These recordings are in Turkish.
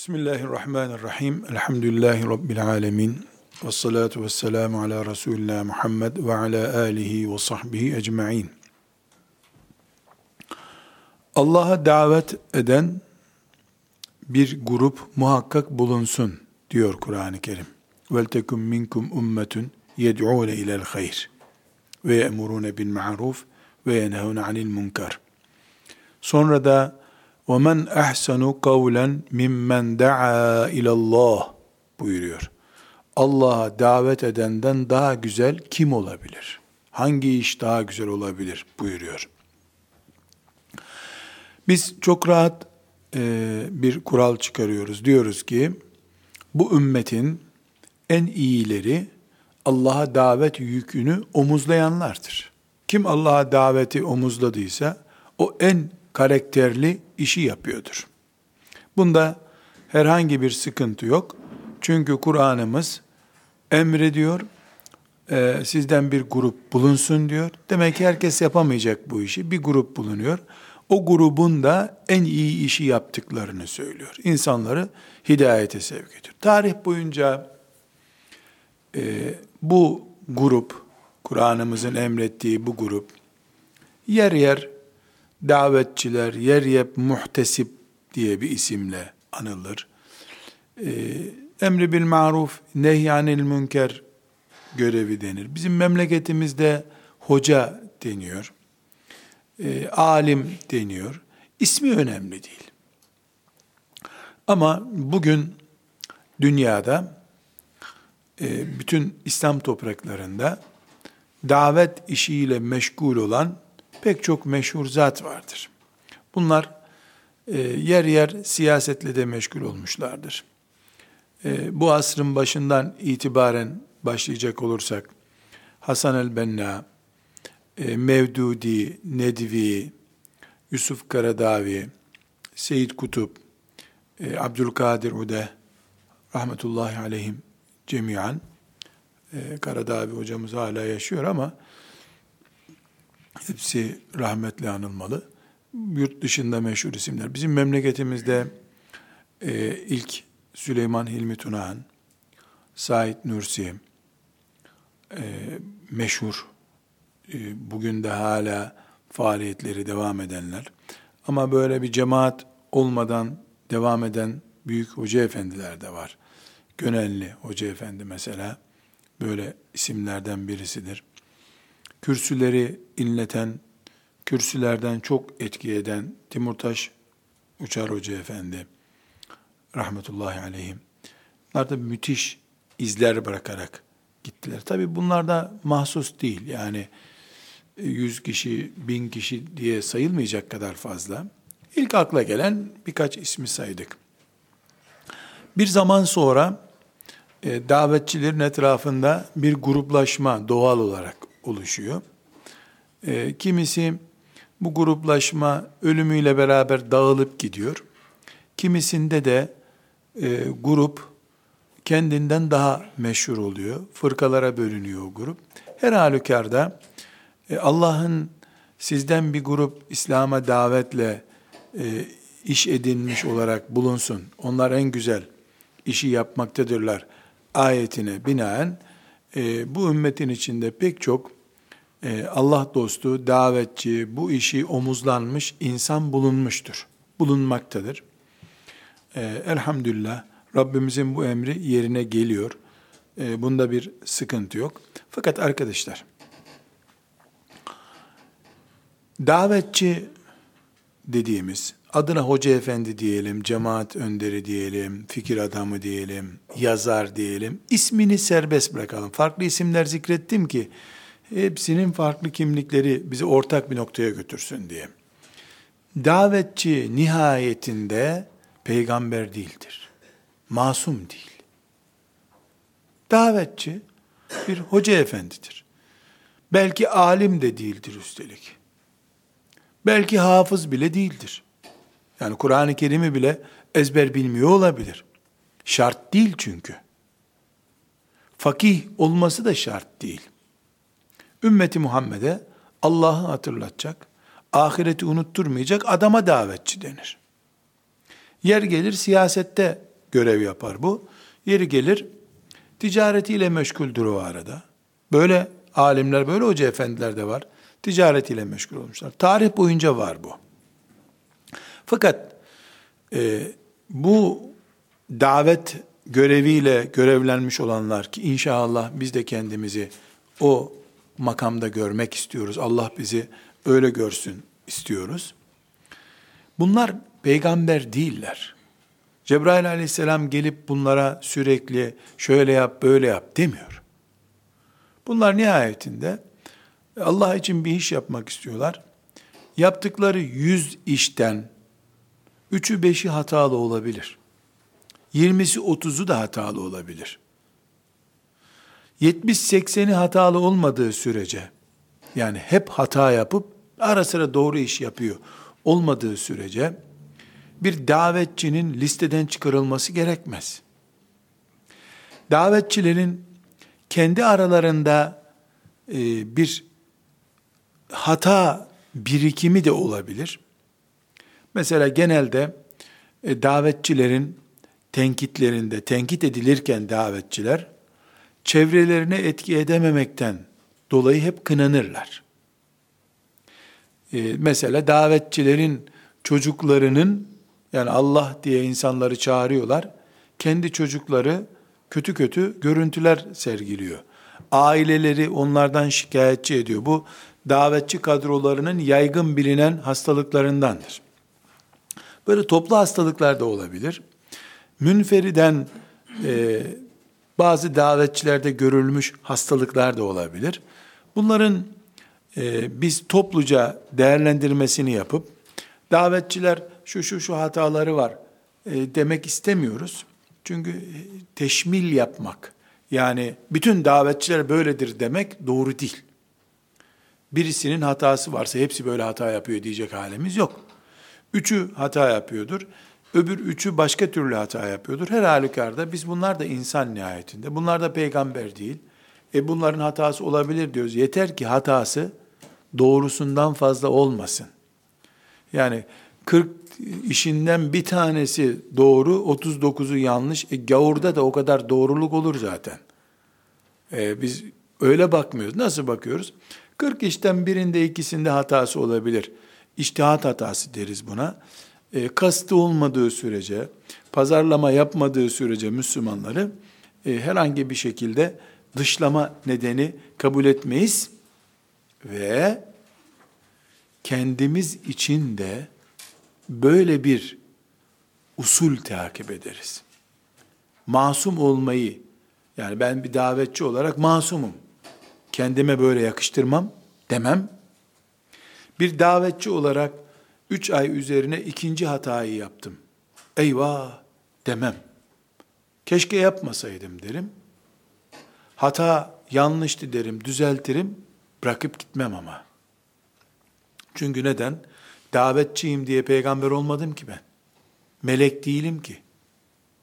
Bismillahirrahmanirrahim. Elhamdülillahi Rabbil alemin. Ve salatu ve selamu ala Resulullah Muhammed ve ala alihi ve sahbihi ecma'in. Allah'a davet eden bir grup muhakkak bulunsun diyor Kur'an-ı Kerim. Tekum minkum ummetun yed'ûne ilel hayr ve ye'murûne bil ma'ruf ve yenhûne anil munkar. Sonra da وَمَنْ أَحْسَنُ قَوْلًا مِمَّنْ دَعَا اِلَى اللّٰهِ buyuruyor. Allah'a davet edenden daha güzel kim olabilir? Hangi iş daha güzel olabilir buyuruyor. Biz çok rahat e, bir kural çıkarıyoruz. Diyoruz ki bu ümmetin en iyileri Allah'a davet yükünü omuzlayanlardır. Kim Allah'a daveti omuzladıysa o en karakterli işi yapıyordur. Bunda herhangi bir sıkıntı yok. Çünkü Kur'an'ımız emrediyor, e, sizden bir grup bulunsun diyor. Demek ki herkes yapamayacak bu işi. Bir grup bulunuyor. O grubun da en iyi işi yaptıklarını söylüyor. İnsanları hidayete sevk ediyor. Tarih boyunca e, bu grup, Kur'an'ımızın emrettiği bu grup, yer yer davetçiler, yer yer muhtesip diye bir isimle anılır. Ee, emri bil maruf, nehyanil münker görevi denir. Bizim memleketimizde hoca deniyor. E, alim deniyor. İsmi önemli değil. Ama bugün dünyada e, bütün İslam topraklarında davet işiyle meşgul olan pek çok meşhur zat vardır. Bunlar e, yer yer siyasetle de meşgul olmuşlardır. E, bu asrın başından itibaren başlayacak olursak, Hasan el-Benna, e, Mevdudi, Nedvi, Yusuf Karadavi, Seyyid Kutup, e, Abdülkadir Ude, rahmetullahi aleyhim cemiyan, e, Karadavi hocamız hala yaşıyor ama Hepsi rahmetle anılmalı. Yurt dışında meşhur isimler. Bizim memleketimizde e, ilk Süleyman Hilmi Tunahan, Said Nursi, e, meşhur, e, bugün de hala faaliyetleri devam edenler. Ama böyle bir cemaat olmadan devam eden büyük hoca efendiler de var. Gönelli Hoca Efendi mesela böyle isimlerden birisidir kürsüleri inleten, kürsülerden çok etki eden Timurtaş Uçar Hoca Efendi, rahmetullahi aleyhim. Bunlar da müthiş izler bırakarak gittiler. Tabi bunlar da mahsus değil. Yani yüz kişi, bin kişi diye sayılmayacak kadar fazla. İlk akla gelen birkaç ismi saydık. Bir zaman sonra e, davetçilerin etrafında bir gruplaşma doğal olarak oluşuyor. E, kimisi bu gruplaşma ölümüyle beraber dağılıp gidiyor. Kimisinde de e, grup kendinden daha meşhur oluyor. Fırkalara bölünüyor o grup. Her halükarda e, Allah'ın sizden bir grup İslam'a davetle e, iş edinmiş olarak bulunsun. Onlar en güzel işi yapmaktadırlar ayetine binaen e, bu ümmetin içinde pek çok e, Allah dostu, davetçi, bu işi omuzlanmış insan bulunmuştur. Bulunmaktadır. E, elhamdülillah Rabbimizin bu emri yerine geliyor. E, bunda bir sıkıntı yok. Fakat arkadaşlar, davetçi dediğimiz, adına hoca efendi diyelim, cemaat önderi diyelim, fikir adamı diyelim, yazar diyelim, ismini serbest bırakalım. Farklı isimler zikrettim ki, hepsinin farklı kimlikleri bizi ortak bir noktaya götürsün diye. Davetçi nihayetinde peygamber değildir. Masum değil. Davetçi bir hoca efendidir. Belki alim de değildir üstelik. Belki hafız bile değildir. Yani Kur'an-ı Kerim'i bile ezber bilmiyor olabilir. Şart değil çünkü. Fakih olması da şart değil. Ümmeti Muhammed'e Allah'ı hatırlatacak, ahireti unutturmayacak adama davetçi denir. Yer gelir siyasette görev yapar bu. Yeri gelir ticaretiyle meşguldür o arada. Böyle alimler, böyle hoca efendiler de var. Ticaretiyle meşgul olmuşlar. Tarih boyunca var bu. Fakat e, bu davet göreviyle görevlenmiş olanlar ki inşallah biz de kendimizi o makamda görmek istiyoruz. Allah bizi öyle görsün istiyoruz. Bunlar peygamber değiller. Cebrail aleyhisselam gelip bunlara sürekli şöyle yap böyle yap demiyor. Bunlar nihayetinde Allah için bir iş yapmak istiyorlar. Yaptıkları yüz işten üçü beşi hatalı olabilir. Yirmisi otuzu da hatalı olabilir. 70-80'i hatalı olmadığı sürece, yani hep hata yapıp ara sıra doğru iş yapıyor olmadığı sürece, bir davetçinin listeden çıkarılması gerekmez. Davetçilerin kendi aralarında e, bir hata birikimi de olabilir. Mesela genelde e, davetçilerin tenkitlerinde, tenkit edilirken davetçiler, çevrelerine etki edememekten dolayı hep kınanırlar. Ee, mesela davetçilerin çocuklarının, yani Allah diye insanları çağırıyorlar, kendi çocukları kötü kötü görüntüler sergiliyor. Aileleri onlardan şikayetçi ediyor. Bu davetçi kadrolarının yaygın bilinen hastalıklarındandır. Böyle toplu hastalıklar da olabilir. Münferiden e, bazı davetçilerde görülmüş hastalıklar da olabilir. Bunların e, biz topluca değerlendirmesini yapıp davetçiler şu şu şu hataları var e, demek istemiyoruz. Çünkü e, teşmil yapmak yani bütün davetçiler böyledir demek doğru değil. Birisinin hatası varsa hepsi böyle hata yapıyor diyecek halimiz yok. Üçü hata yapıyordur. Öbür üçü başka türlü hata yapıyordur. Her halükarda biz bunlar da insan nihayetinde. Bunlar da peygamber değil. E bunların hatası olabilir diyoruz. Yeter ki hatası doğrusundan fazla olmasın. Yani 40 işinden bir tanesi doğru, 39'u yanlış. E gavurda da o kadar doğruluk olur zaten. E, biz öyle bakmıyoruz. Nasıl bakıyoruz? 40 işten birinde ikisinde hatası olabilir. İştihat hatası deriz buna e, kastı olmadığı sürece, pazarlama yapmadığı sürece Müslümanları e, herhangi bir şekilde dışlama nedeni kabul etmeyiz ve kendimiz için de böyle bir usul takip ederiz. Masum olmayı, yani ben bir davetçi olarak masumum. Kendime böyle yakıştırmam demem. Bir davetçi olarak üç ay üzerine ikinci hatayı yaptım. Eyvah demem. Keşke yapmasaydım derim. Hata yanlıştı derim, düzeltirim, bırakıp gitmem ama. Çünkü neden? Davetçiyim diye peygamber olmadım ki ben. Melek değilim ki.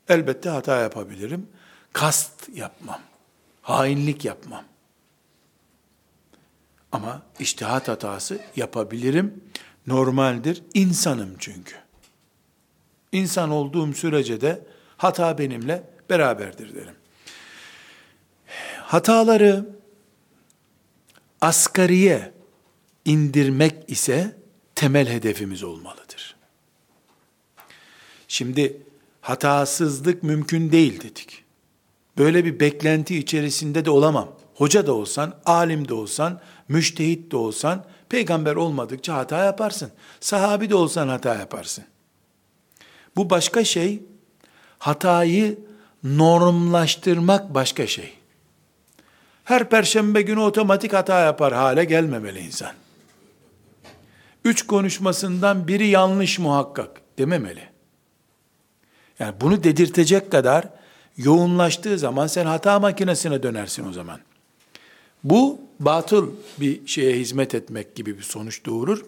Elbette hata yapabilirim. Kast yapmam. Hainlik yapmam. Ama iştihat hatası yapabilirim normaldir. İnsanım çünkü. İnsan olduğum sürece de hata benimle beraberdir derim. Hataları asgariye indirmek ise temel hedefimiz olmalıdır. Şimdi hatasızlık mümkün değil dedik. Böyle bir beklenti içerisinde de olamam. Hoca da olsan, alim de olsan, müştehit de olsan Peygamber olmadıkça hata yaparsın. Sahabi de olsan hata yaparsın. Bu başka şey. Hatayı normlaştırmak başka şey. Her perşembe günü otomatik hata yapar hale gelmemeli insan. Üç konuşmasından biri yanlış muhakkak dememeli. Yani bunu dedirtecek kadar yoğunlaştığı zaman sen hata makinesine dönersin o zaman. Bu batıl bir şeye hizmet etmek gibi bir sonuç doğurur.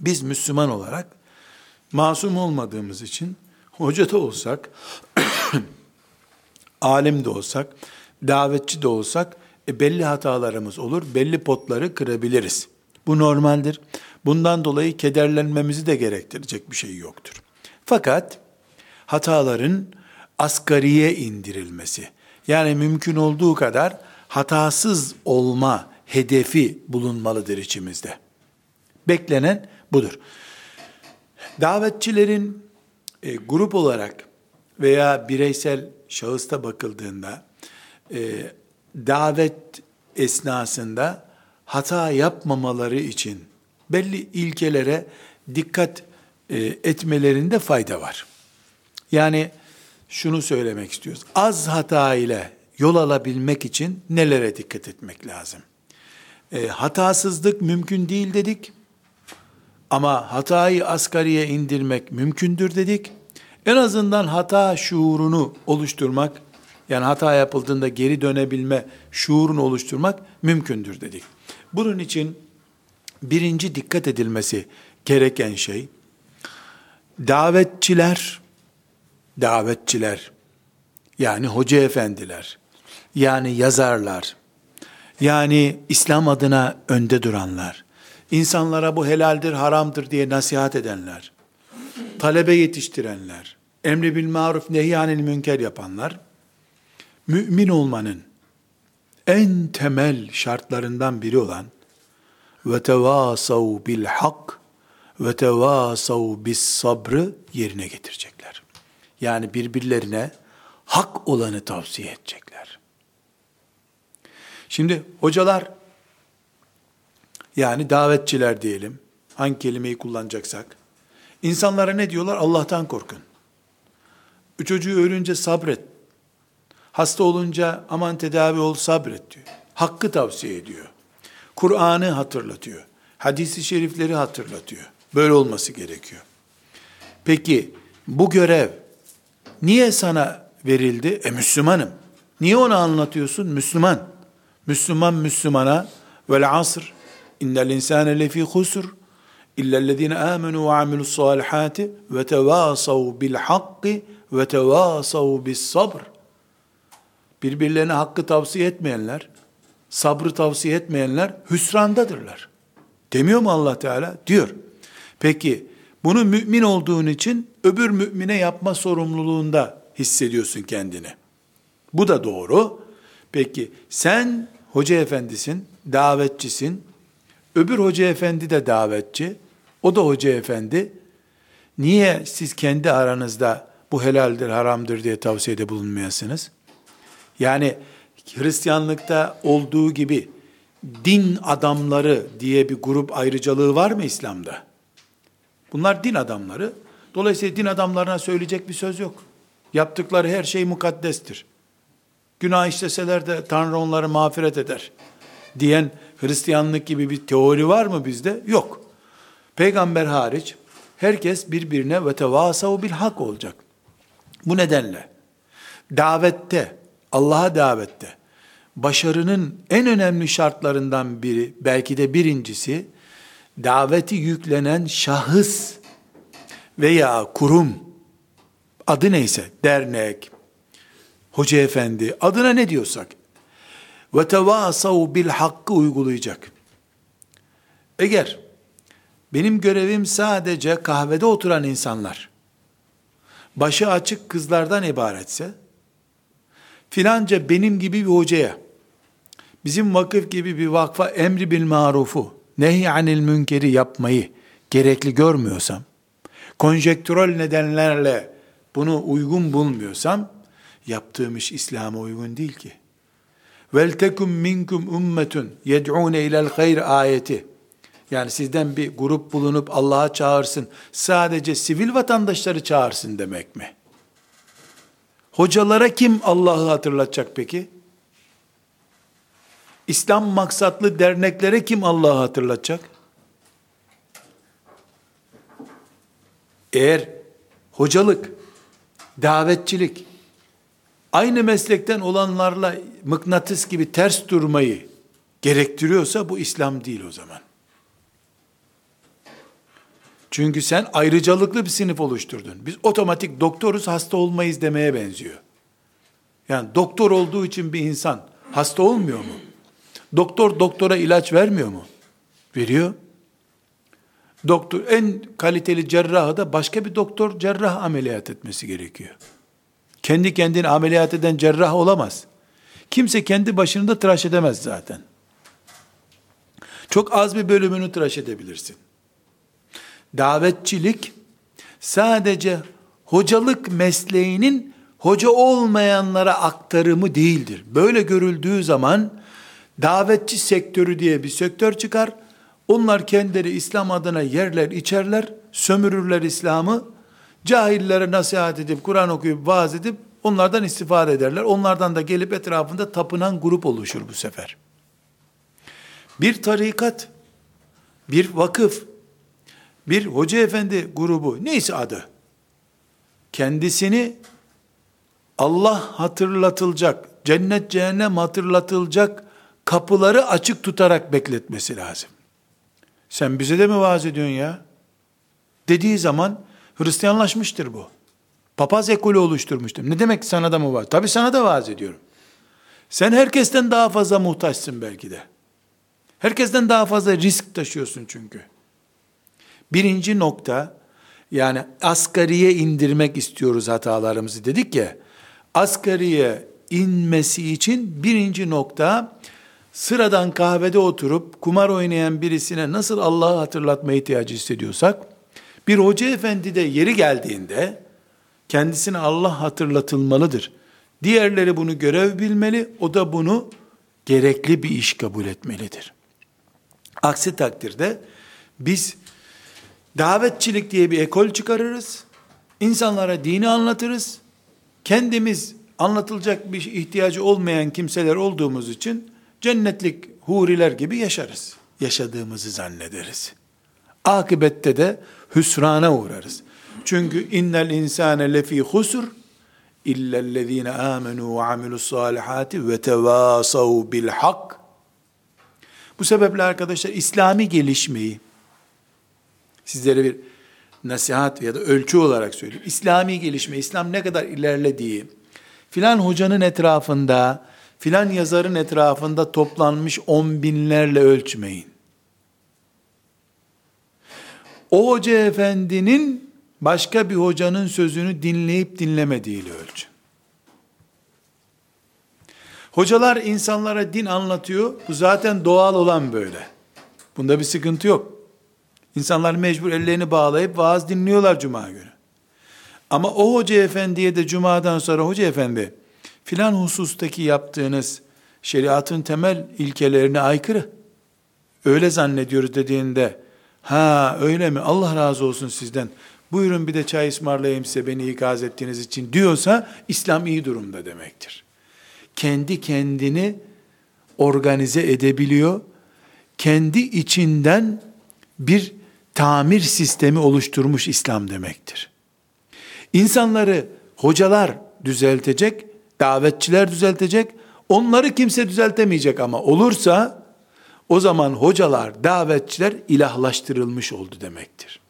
Biz Müslüman olarak masum olmadığımız için hoca da olsak, alim de olsak, davetçi de olsak e, belli hatalarımız olur, belli potları kırabiliriz. Bu normaldir. Bundan dolayı kederlenmemizi de gerektirecek bir şey yoktur. Fakat hataların asgariye indirilmesi. Yani mümkün olduğu kadar hatasız olma hedefi bulunmalıdır içimizde. Beklenen budur. Davetçilerin e, grup olarak veya bireysel şahısta bakıldığında e, davet esnasında hata yapmamaları için belli ilkelere dikkat e, etmelerinde fayda var. Yani şunu söylemek istiyoruz. Az hata ile yol alabilmek için nelere dikkat etmek lazım? E, hatasızlık mümkün değil dedik. Ama hatayı asgariye indirmek mümkündür dedik. En azından hata şuurunu oluşturmak, yani hata yapıldığında geri dönebilme şuurunu oluşturmak mümkündür dedik. Bunun için birinci dikkat edilmesi gereken şey, davetçiler, davetçiler, yani hoca efendiler, yani yazarlar, yani İslam adına önde duranlar, insanlara bu helaldir, haramdır diye nasihat edenler, talebe yetiştirenler, emri bil maruf nehyanil münker yapanlar, mümin olmanın en temel şartlarından biri olan ve tevasav bil hak ve tevasav bis sabrı yerine getirecekler. Yani birbirlerine hak olanı tavsiye edecekler. Şimdi hocalar yani davetçiler diyelim. Hangi kelimeyi kullanacaksak. insanlara ne diyorlar? Allah'tan korkun. Çocuğu ölünce sabret. Hasta olunca aman tedavi ol sabret diyor. Hakkı tavsiye ediyor. Kur'an'ı hatırlatıyor. Hadisi şerifleri hatırlatıyor. Böyle olması gerekiyor. Peki bu görev niye sana verildi? E Müslümanım. Niye onu anlatıyorsun? Müslüman. Müslüman Müslümana vel asr innel insane lefî husr illellezine amenu ve amilus salihati ve tevasav bil hakki ve tevasav bis sabr birbirlerine hakkı tavsiye etmeyenler, sabrı tavsiye etmeyenler hüsrandadırlar. Demiyor mu Allah Teala? Diyor. Peki bunu mümin olduğun için öbür mümine yapma sorumluluğunda hissediyorsun kendini. Bu da doğru. Peki sen hoca efendisin, davetçisin. Öbür hoca efendi de davetçi. O da hoca efendi. Niye siz kendi aranızda bu helaldir, haramdır diye tavsiyede bulunmayasınız? Yani Hristiyanlıkta olduğu gibi din adamları diye bir grup ayrıcalığı var mı İslam'da? Bunlar din adamları. Dolayısıyla din adamlarına söyleyecek bir söz yok. Yaptıkları her şey mukaddestir. Günah işleseler de Tanrı onları mağfiret eder. Diyen Hristiyanlık gibi bir teori var mı bizde? Yok. Peygamber hariç herkes birbirine ve tevasav bil hak olacak. Bu nedenle davette Allah'a davette başarının en önemli şartlarından biri, belki de birincisi, daveti yüklenen şahıs veya kurum, adı neyse, dernek, hoca efendi, adına ne diyorsak, ve tevasav bil hakkı uygulayacak. Eğer benim görevim sadece kahvede oturan insanlar, başı açık kızlardan ibaretse, filanca benim gibi bir hocaya, bizim vakıf gibi bir vakfa emri bil marufu, nehy anil münkeri yapmayı gerekli görmüyorsam, konjektürel nedenlerle bunu uygun bulmuyorsam, yaptığım iş İslam'a uygun değil ki. Tekum minkum ummetun yed'un ilel hayr ayeti. Yani sizden bir grup bulunup Allah'a çağırsın, sadece sivil vatandaşları çağırsın demek mi? Hocalara kim Allah'ı hatırlatacak peki? İslam maksatlı derneklere kim Allah'ı hatırlatacak? Eğer hocalık, davetçilik, aynı meslekten olanlarla mıknatıs gibi ters durmayı gerektiriyorsa bu İslam değil o zaman. Çünkü sen ayrıcalıklı bir sınıf oluşturdun. Biz otomatik doktoruz hasta olmayız demeye benziyor. Yani doktor olduğu için bir insan hasta olmuyor mu? Doktor doktora ilaç vermiyor mu? Veriyor. Doktor en kaliteli cerrahı da başka bir doktor cerrah ameliyat etmesi gerekiyor. Kendi kendini ameliyat eden cerrah olamaz. Kimse kendi başını da tıraş edemez zaten. Çok az bir bölümünü tıraş edebilirsin. Davetçilik sadece hocalık mesleğinin hoca olmayanlara aktarımı değildir. Böyle görüldüğü zaman davetçi sektörü diye bir sektör çıkar. Onlar kendileri İslam adına yerler, içerler, sömürürler İslam'ı. Cahillere nasihat edip, Kur'an okuyup, vaaz edip onlardan istifade ederler. Onlardan da gelip etrafında tapınan grup oluşur bu sefer. Bir tarikat, bir vakıf, bir hoca efendi grubu, neyse adı, kendisini Allah hatırlatılacak, cennet cehennem hatırlatılacak kapıları açık tutarak bekletmesi lazım. Sen bize de mi vaaz ediyorsun ya? Dediği zaman Hristiyanlaşmıştır bu. Papaz ekolü oluşturmuştur. Ne demek sana da mı vaaz? Tabi sana da vaaz ediyorum. Sen herkesten daha fazla muhtaçsın belki de. Herkesten daha fazla risk taşıyorsun çünkü. Birinci nokta, yani asgariye indirmek istiyoruz hatalarımızı dedik ya, asgariye inmesi için birinci nokta, sıradan kahvede oturup kumar oynayan birisine nasıl Allah'ı hatırlatma ihtiyacı hissediyorsak, bir hoca efendi de yeri geldiğinde, kendisine Allah hatırlatılmalıdır. Diğerleri bunu görev bilmeli, o da bunu gerekli bir iş kabul etmelidir. Aksi takdirde biz davetçilik diye bir ekol çıkarırız, insanlara dini anlatırız, kendimiz anlatılacak bir ihtiyacı olmayan kimseler olduğumuz için cennetlik huriler gibi yaşarız. Yaşadığımızı zannederiz. Akibette de hüsrana uğrarız. Çünkü innel insane lefi husur illellezine amenu ve amilus salihati ve tevasav bil hak. Bu sebeple arkadaşlar İslami gelişmeyi sizlere bir nasihat ya da ölçü olarak söyleyeyim. İslami gelişme, İslam ne kadar ilerlediği, filan hocanın etrafında, filan yazarın etrafında toplanmış on binlerle ölçmeyin. O hoca efendinin başka bir hocanın sözünü dinleyip dinlemediğiyle ölçün. Hocalar insanlara din anlatıyor. Bu zaten doğal olan böyle. Bunda bir sıkıntı yok. İnsanlar mecbur ellerini bağlayıp vaaz dinliyorlar cuma günü. Ama o hoca efendiye de cumadan sonra hoca efendi filan husustaki yaptığınız şeriatın temel ilkelerine aykırı. Öyle zannediyoruz dediğinde ha öyle mi Allah razı olsun sizden buyurun bir de çay ısmarlayayım size beni ikaz ettiğiniz için diyorsa İslam iyi durumda demektir. Kendi kendini organize edebiliyor. Kendi içinden bir tamir sistemi oluşturmuş İslam demektir. İnsanları hocalar düzeltecek, davetçiler düzeltecek, onları kimse düzeltemeyecek ama olursa o zaman hocalar, davetçiler ilahlaştırılmış oldu demektir.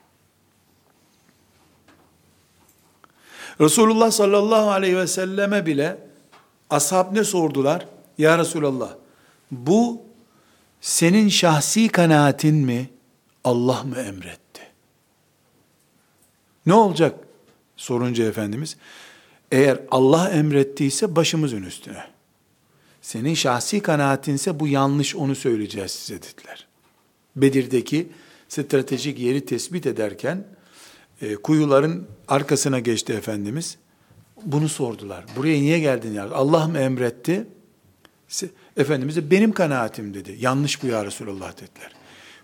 Resulullah sallallahu aleyhi ve selleme bile ashab ne sordular? Ya Resulallah bu senin şahsi kanaatin mi? Allah mı emretti? Ne olacak? Sorunca Efendimiz, eğer Allah emrettiyse başımızın üstüne. Senin şahsi kanaatinse bu yanlış onu söyleyeceğiz size dediler. Bedir'deki stratejik yeri tespit ederken e, kuyuların arkasına geçti Efendimiz. Bunu sordular. Buraya niye geldin ya? Allah mı emretti? Efendimiz de benim kanaatim dedi. Yanlış bu ya Resulallah dediler.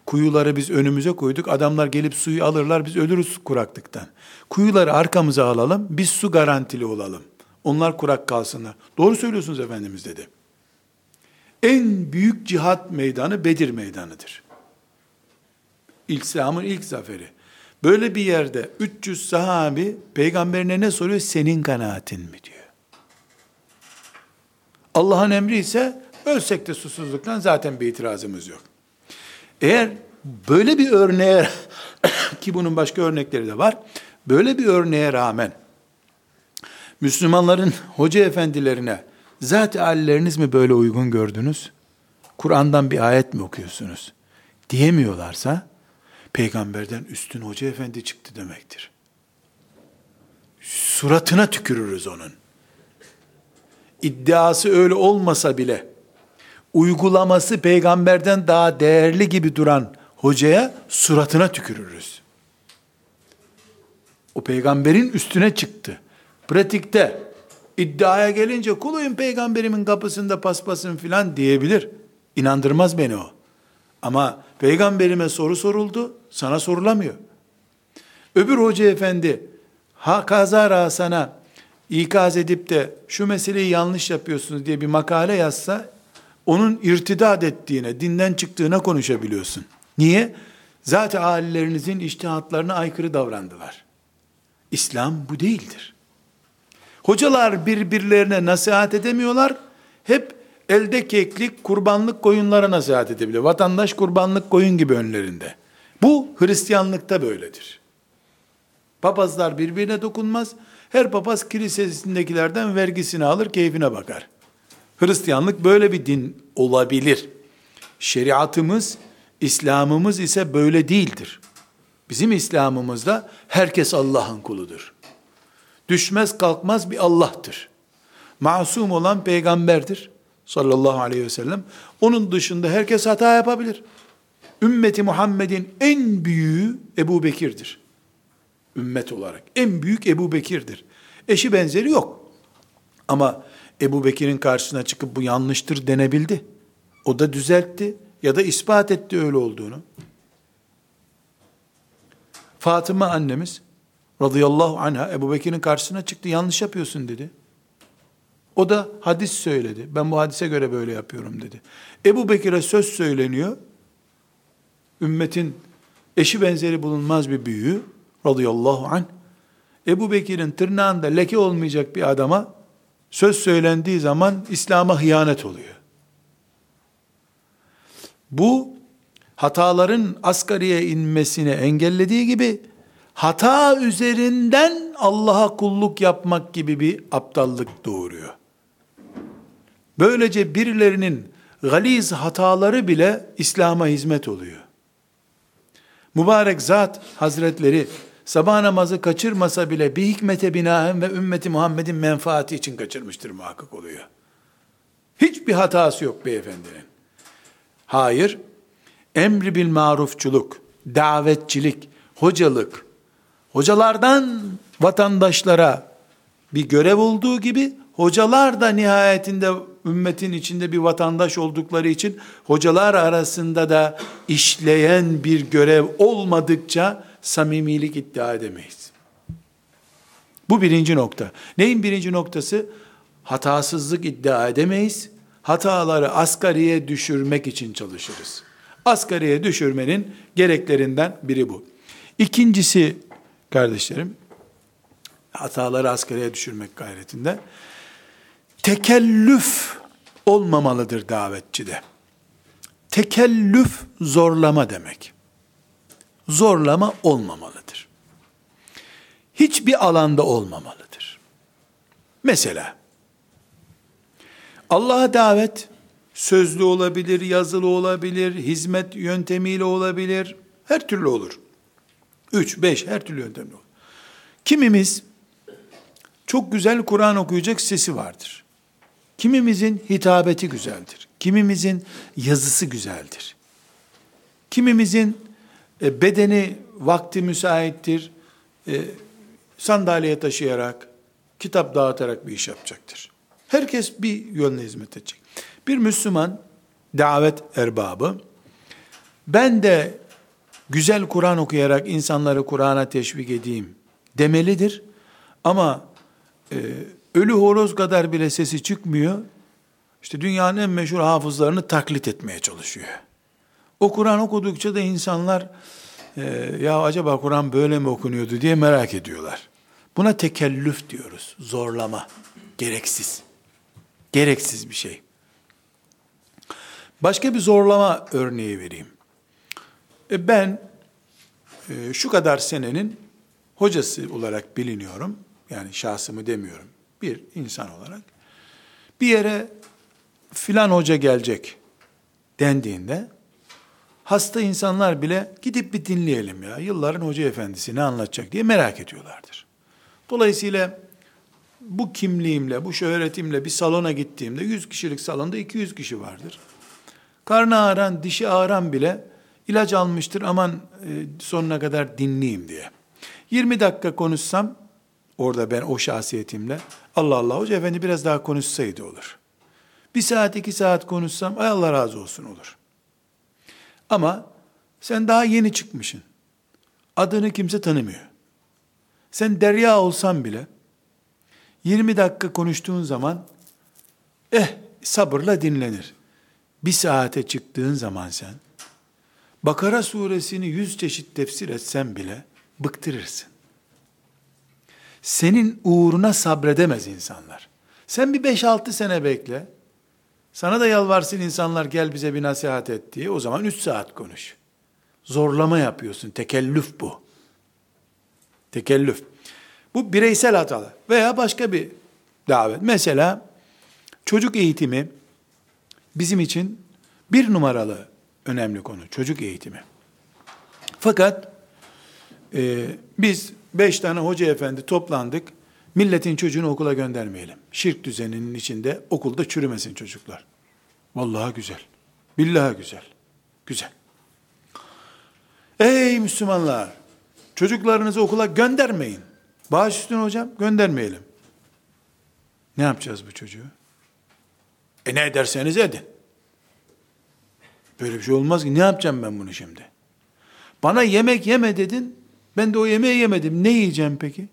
Kuyuları biz önümüze koyduk. Adamlar gelip suyu alırlar. Biz ölürüz kuraklıktan. Kuyuları arkamıza alalım. Biz su garantili olalım. Onlar kurak kalsınlar. Doğru söylüyorsunuz Efendimiz dedi. En büyük cihat meydanı Bedir meydanıdır. İslam'ın ilk zaferi. Böyle bir yerde 300 sahabi peygamberine ne soruyor? Senin kanaatin mi diyor. Allah'ın emri ise ölsek de susuzluktan zaten bir itirazımız yok. Eğer böyle bir örneğe ki bunun başka örnekleri de var. Böyle bir örneğe rağmen Müslümanların hoca efendilerine zat halleriniz mi böyle uygun gördünüz? Kur'an'dan bir ayet mi okuyorsunuz? Diyemiyorlarsa peygamberden üstün hoca efendi çıktı demektir. Suratına tükürürüz onun. iddiası öyle olmasa bile uygulaması peygamberden daha değerli gibi duran hocaya suratına tükürürüz. O peygamberin üstüne çıktı. Pratikte iddiaya gelince kuluyum peygamberimin kapısında paspasın filan diyebilir. İnandırmaz beni o. Ama peygamberime soru soruldu, sana sorulamıyor. Öbür hoca efendi ha kazara sana ikaz edip de şu meseleyi yanlış yapıyorsunuz diye bir makale yazsa onun irtidat ettiğine, dinden çıktığına konuşabiliyorsun. Niye? Zaten ailelerinizin iştihatlarına aykırı davrandılar. İslam bu değildir. Hocalar birbirlerine nasihat edemiyorlar. Hep elde keklik, kurbanlık koyunlara nasihat edebiliyor. Vatandaş kurbanlık koyun gibi önlerinde. Bu Hristiyanlıkta böyledir. Papazlar birbirine dokunmaz. Her papaz kilisesindekilerden vergisini alır, keyfine bakar. Hristiyanlık böyle bir din olabilir. Şeriatımız, İslam'ımız ise böyle değildir. Bizim İslam'ımızda herkes Allah'ın kuludur. Düşmez kalkmaz bir Allah'tır. Masum olan peygamberdir sallallahu aleyhi ve sellem. Onun dışında herkes hata yapabilir. Ümmeti Muhammed'in en büyüğü Ebu Bekir'dir. Ümmet olarak. En büyük Ebu Bekir'dir. Eşi benzeri yok. Ama Ebu Bekir'in karşısına çıkıp bu yanlıştır denebildi. O da düzeltti ya da ispat etti öyle olduğunu. Fatıma annemiz radıyallahu anha Ebu Bekir'in karşısına çıktı yanlış yapıyorsun dedi. O da hadis söyledi. Ben bu hadise göre böyle yapıyorum dedi. Ebu Bekir'e söz söyleniyor. Ümmetin eşi benzeri bulunmaz bir büyüğü radıyallahu anh. Ebu Bekir'in tırnağında leke olmayacak bir adama söz söylendiği zaman İslam'a hıyanet oluyor. Bu hataların asgariye inmesini engellediği gibi hata üzerinden Allah'a kulluk yapmak gibi bir aptallık doğuruyor. Böylece birilerinin galiz hataları bile İslam'a hizmet oluyor. Mübarek zat hazretleri sabah namazı kaçırmasa bile bir hikmete binaen ve ümmeti Muhammed'in menfaati için kaçırmıştır muhakkak oluyor. Hiçbir hatası yok beyefendinin. Hayır, emri bil marufçuluk, davetçilik, hocalık, hocalardan vatandaşlara bir görev olduğu gibi hocalar da nihayetinde ümmetin içinde bir vatandaş oldukları için hocalar arasında da işleyen bir görev olmadıkça samimilik iddia edemeyiz. Bu birinci nokta. Neyin birinci noktası? Hatasızlık iddia edemeyiz. Hataları asgariye düşürmek için çalışırız. Asgariye düşürmenin gereklerinden biri bu. İkincisi kardeşlerim, hataları asgariye düşürmek gayretinde tekellüf olmamalıdır davetçide. Tekellüf zorlama demek. Zorlama olmamalıdır. Hiçbir alanda olmamalıdır. Mesela Allah'a davet sözlü olabilir, yazılı olabilir, hizmet yöntemiyle olabilir, her türlü olur. Üç, beş, her türlü yöntemle olur. Kimimiz çok güzel Kur'an okuyacak sesi vardır. Kimimizin hitabeti güzeldir. Kimimizin yazısı güzeldir. Kimimizin e, bedeni vakti müsaittir. E, sandalye taşıyarak, kitap dağıtarak bir iş yapacaktır. Herkes bir yönle hizmet edecek. Bir Müslüman davet erbabı ben de güzel Kur'an okuyarak insanları Kur'an'a teşvik edeyim demelidir. Ama e, ölü horoz kadar bile sesi çıkmıyor. İşte dünyanın en meşhur hafızlarını taklit etmeye çalışıyor. O Kur'an okudukça da insanlar e, ya acaba Kur'an böyle mi okunuyordu diye merak ediyorlar. Buna tekellüf diyoruz. Zorlama. Gereksiz. Gereksiz bir şey. Başka bir zorlama örneği vereyim. E ben e, şu kadar senenin hocası olarak biliniyorum. Yani şahsımı demiyorum. Bir insan olarak. Bir yere filan hoca gelecek dendiğinde hasta insanlar bile gidip bir dinleyelim ya. Yılların hoca efendisi ne anlatacak diye merak ediyorlardır. Dolayısıyla bu kimliğimle, bu şöhretimle bir salona gittiğimde 100 kişilik salonda 200 kişi vardır. Karnı ağıran, dişi ağıran bile ilaç almıştır aman e, sonuna kadar dinleyeyim diye. 20 dakika konuşsam orada ben o şahsiyetimle Allah Allah hoca efendi biraz daha konuşsaydı olur. Bir saat iki saat konuşsam ay Allah razı olsun olur. Ama sen daha yeni çıkmışsın. Adını kimse tanımıyor. Sen derya olsan bile 20 dakika konuştuğun zaman eh sabırla dinlenir. Bir saate çıktığın zaman sen Bakara suresini yüz çeşit tefsir etsen bile bıktırırsın. Senin uğruna sabredemez insanlar. Sen bir 5-6 sene bekle. Sana da yalvarsın insanlar gel bize bir nasihat et diye. O zaman 3 saat konuş. Zorlama yapıyorsun. Tekellüf bu. Tekellüf. Bu bireysel hatalar. Veya başka bir davet. Mesela çocuk eğitimi bizim için bir numaralı önemli konu. Çocuk eğitimi. Fakat e, biz beş tane hoca efendi toplandık. Milletin çocuğunu okula göndermeyelim. Şirk düzeninin içinde okulda çürümesin çocuklar. Vallahi güzel. Billahi güzel. Güzel. Ey Müslümanlar! Çocuklarınızı okula göndermeyin. Bağış üstüne hocam göndermeyelim. Ne yapacağız bu çocuğu? E ne ederseniz edin. Böyle bir şey olmaz ki. Ne yapacağım ben bunu şimdi? Bana yemek yeme dedin. Ben de o yemeği yemedim. Ne yiyeceğim peki?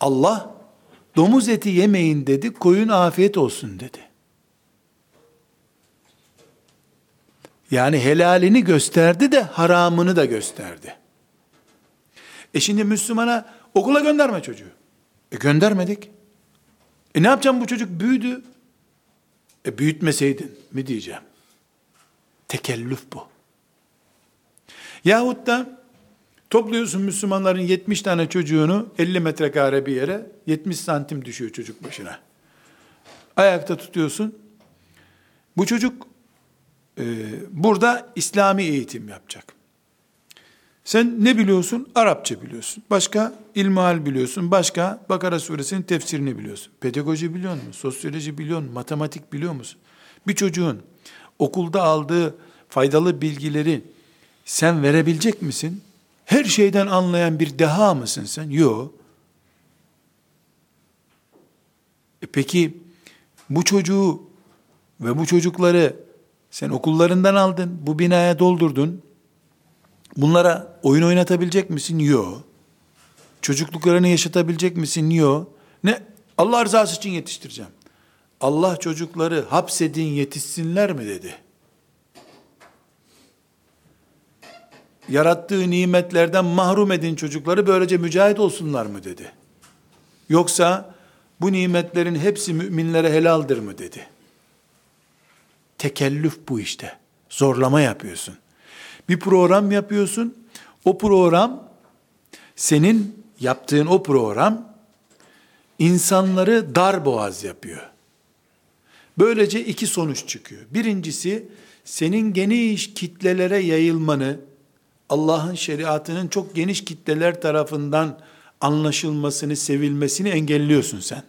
Allah domuz eti yemeyin dedi. Koyun afiyet olsun dedi. Yani helalini gösterdi de haramını da gösterdi. E şimdi Müslümana okula gönderme çocuğu. E göndermedik. E ne yapacağım bu çocuk büyüdü. E büyütmeseydin mi diyeceğim. Tekellüf bu. Yahut da topluyorsun Müslümanların 70 tane çocuğunu 50 metrekare bir yere 70 santim düşüyor çocuk başına. Ayakta tutuyorsun. Bu çocuk e, burada İslami eğitim yapacak. Sen ne biliyorsun? Arapça biliyorsun. Başka ilmihal biliyorsun. Başka Bakara suresinin tefsirini biliyorsun. Pedagoji biliyor musun? Sosyoloji biliyor musun? Matematik biliyor musun? Bir çocuğun okulda aldığı faydalı bilgileri sen verebilecek misin? Her şeyden anlayan bir deha mısın sen? Yok. E peki bu çocuğu ve bu çocukları sen okullarından aldın, bu binaya doldurdun. Bunlara oyun oynatabilecek misin? Yok. Çocukluklarını yaşatabilecek misin? Yok. Ne? Allah rızası için yetiştireceğim. Allah çocukları hapsedin yetişsinler mi dedi. Yarattığı nimetlerden mahrum edin çocukları böylece mücahit olsunlar mı dedi. Yoksa bu nimetlerin hepsi müminlere helaldir mı dedi. Tekellüf bu işte. Zorlama yapıyorsun. Bir program yapıyorsun. O program senin yaptığın o program insanları dar boğaz yapıyor. Böylece iki sonuç çıkıyor. Birincisi senin geniş kitlelere yayılmanı, Allah'ın şeriatının çok geniş kitleler tarafından anlaşılmasını, sevilmesini engelliyorsun sen.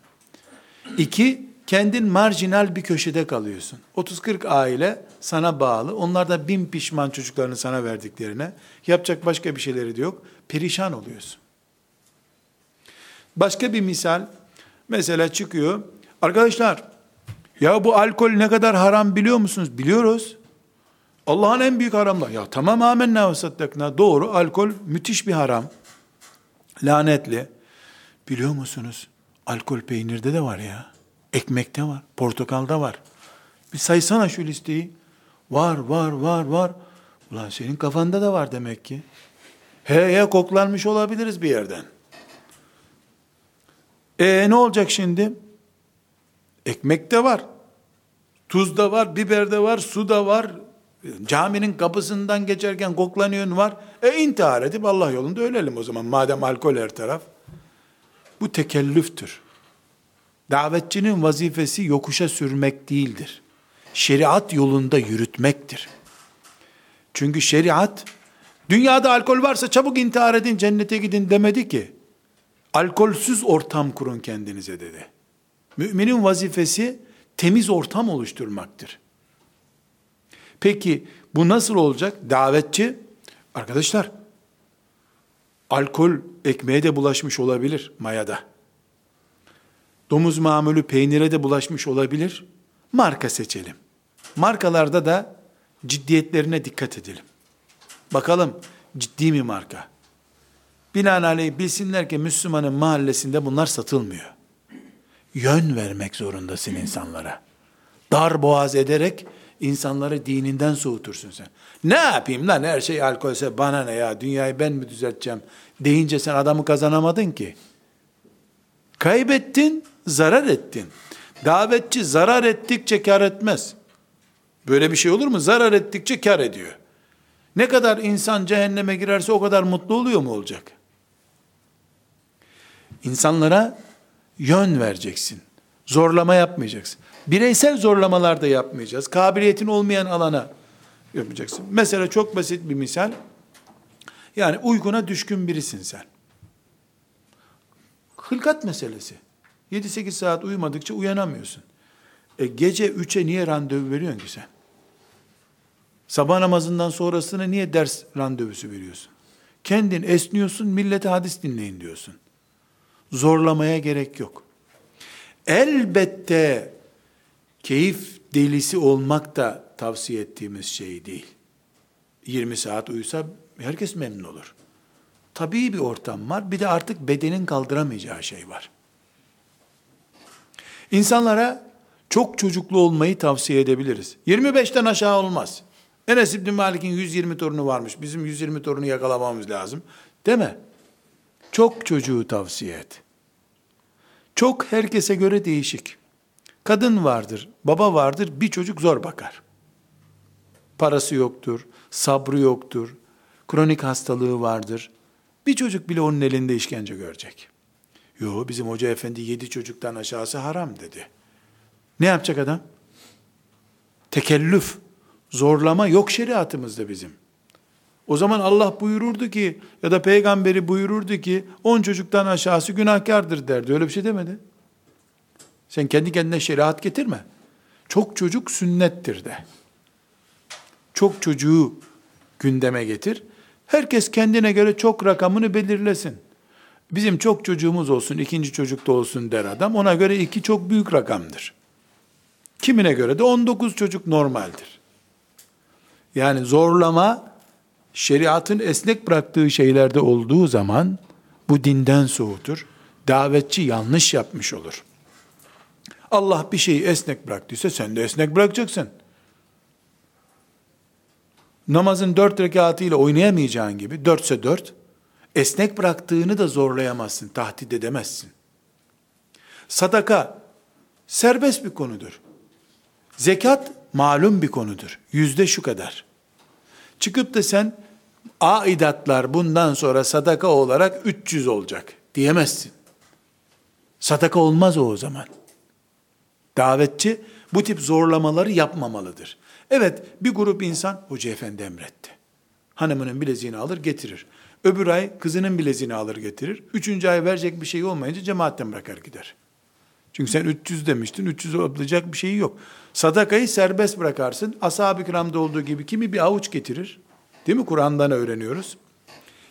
İki, kendin marjinal bir köşede kalıyorsun. 30-40 aile sana bağlı. Onlar da bin pişman çocuklarını sana verdiklerine, yapacak başka bir şeyleri de yok. Perişan oluyorsun. Başka bir misal, mesela çıkıyor, arkadaşlar, ya bu alkol ne kadar haram biliyor musunuz? Biliyoruz. Allah'ın en büyük haramları. Ya tamam amenna ve saddakna. Doğru, alkol müthiş bir haram. Lanetli. Biliyor musunuz? Alkol peynirde de var ya. Ekmekte var, portakalda var. Bir saysana şu listeyi. Var, var, var, var. Ulan senin kafanda da var demek ki. He he koklanmış olabiliriz bir yerden. E ne olacak şimdi? Ekmek de var. Tuz da var, biber de var, su da var. Caminin kapısından geçerken koklanıyorsun var. E intihar edip Allah yolunda ölelim o zaman. Madem alkol her taraf. Bu tekellüftür. Davetçinin vazifesi yokuşa sürmek değildir. Şeriat yolunda yürütmektir. Çünkü şeriat, dünyada alkol varsa çabuk intihar edin, cennete gidin demedi ki. Alkolsüz ortam kurun kendinize dedi. Müminin vazifesi temiz ortam oluşturmaktır. Peki bu nasıl olacak? Davetçi, arkadaşlar, alkol ekmeğe de bulaşmış olabilir mayada. Domuz mamülü peynire de bulaşmış olabilir. Marka seçelim. Markalarda da ciddiyetlerine dikkat edelim. Bakalım ciddi mi marka? Binaenaleyh bilsinler ki Müslümanın mahallesinde bunlar satılmıyor. Yön vermek zorundasın insanlara. Dar boğaz ederek insanları dininden soğutursun sen. Ne yapayım lan her şey alkolse bana ne ya dünyayı ben mi düzelteceğim deyince sen adamı kazanamadın ki. Kaybettin, zarar ettin. Davetçi zarar ettikçe kar etmez. Böyle bir şey olur mu? Zarar ettikçe kar ediyor. Ne kadar insan cehenneme girerse o kadar mutlu oluyor mu olacak? İnsanlara yön vereceksin. Zorlama yapmayacaksın. Bireysel zorlamalar da yapmayacağız. Kabiliyetin olmayan alana yapacaksın. Mesela çok basit bir misal. Yani uykuna düşkün birisin sen. Hılkat meselesi. 7-8 saat uyumadıkça uyanamıyorsun. E gece 3'e niye randevu veriyorsun ki sen? Sabah namazından sonrasına niye ders randevusu veriyorsun? Kendin esniyorsun, millete hadis dinleyin diyorsun. Zorlamaya gerek yok. Elbette keyif delisi olmak da tavsiye ettiğimiz şey değil. 20 saat uyusa herkes memnun olur. Tabii bir ortam var. Bir de artık bedenin kaldıramayacağı şey var. İnsanlara çok çocuklu olmayı tavsiye edebiliriz. 25'ten aşağı olmaz. Enes İbni Malik'in 120 torunu varmış. Bizim 120 torunu yakalamamız lazım. Deme. Çok çocuğu tavsiye et. Çok herkese göre değişik. Kadın vardır, baba vardır, bir çocuk zor bakar. Parası yoktur, sabrı yoktur, kronik hastalığı vardır. Bir çocuk bile onun elinde işkence görecek. Yo bizim hoca efendi yedi çocuktan aşağısı haram dedi. Ne yapacak adam? Tekellüf, zorlama yok şeriatımızda bizim. O zaman Allah buyururdu ki ya da peygamberi buyururdu ki on çocuktan aşağısı günahkardır derdi. Öyle bir şey demedi. Sen kendi kendine şeriat getirme. Çok çocuk sünnettir de. Çok çocuğu gündeme getir. Herkes kendine göre çok rakamını belirlesin. Bizim çok çocuğumuz olsun, ikinci çocuk da olsun der adam. Ona göre iki çok büyük rakamdır. Kimine göre de 19 çocuk normaldir. Yani zorlama şeriatın esnek bıraktığı şeylerde olduğu zaman bu dinden soğutur. Davetçi yanlış yapmış olur. Allah bir şeyi esnek bıraktıysa sen de esnek bırakacaksın. Namazın dört rekatıyla oynayamayacağın gibi, dörtse dört, esnek bıraktığını da zorlayamazsın, tahdit edemezsin. Sadaka serbest bir konudur. Zekat malum bir konudur. Yüzde şu kadar. Çıkıp da sen aidatlar bundan sonra sadaka olarak 300 olacak diyemezsin. Sadaka olmaz o o zaman. Davetçi bu tip zorlamaları yapmamalıdır. Evet bir grup insan hoca efendi emretti. Hanımının bileziğini alır getirir. Öbür ay kızının bileziğini alır getirir. Üçüncü ay verecek bir şey olmayınca cemaatten bırakar gider. Çünkü sen 300 demiştin, 300 alacak bir şey yok. Sadakayı serbest bırakarsın. Ashab-ı kiramda olduğu gibi kimi bir avuç getirir. Değil mi? Kur'an'dan öğreniyoruz.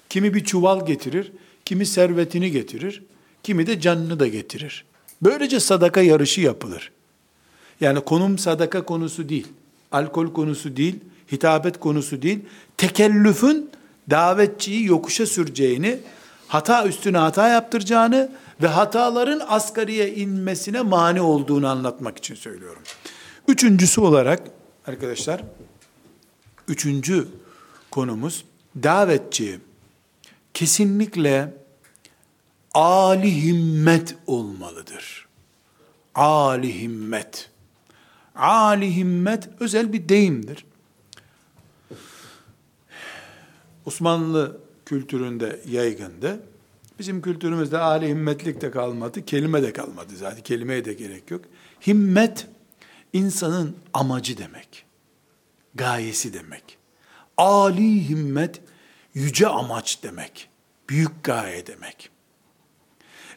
Kimi bir çuval getirir, kimi servetini getirir, kimi de canını da getirir. Böylece sadaka yarışı yapılır. Yani konum sadaka konusu değil, alkol konusu değil, hitabet konusu değil, tekellüfün davetçiyi yokuşa süreceğini, hata üstüne hata yaptıracağını ve hataların asgariye inmesine mani olduğunu anlatmak için söylüyorum. Üçüncüsü olarak arkadaşlar, üçüncü konumuz davetçi kesinlikle ali himmet olmalıdır. Ali himmet. Ali himmet özel bir deyimdir. Osmanlı kültüründe yaygındı. Bizim kültürümüzde âli himmetlik de kalmadı, kelime de kalmadı zaten. Kelimeye de gerek yok. Himmet, insanın amacı demek. Gayesi demek. Ali himmet, yüce amaç demek. Büyük gaye demek.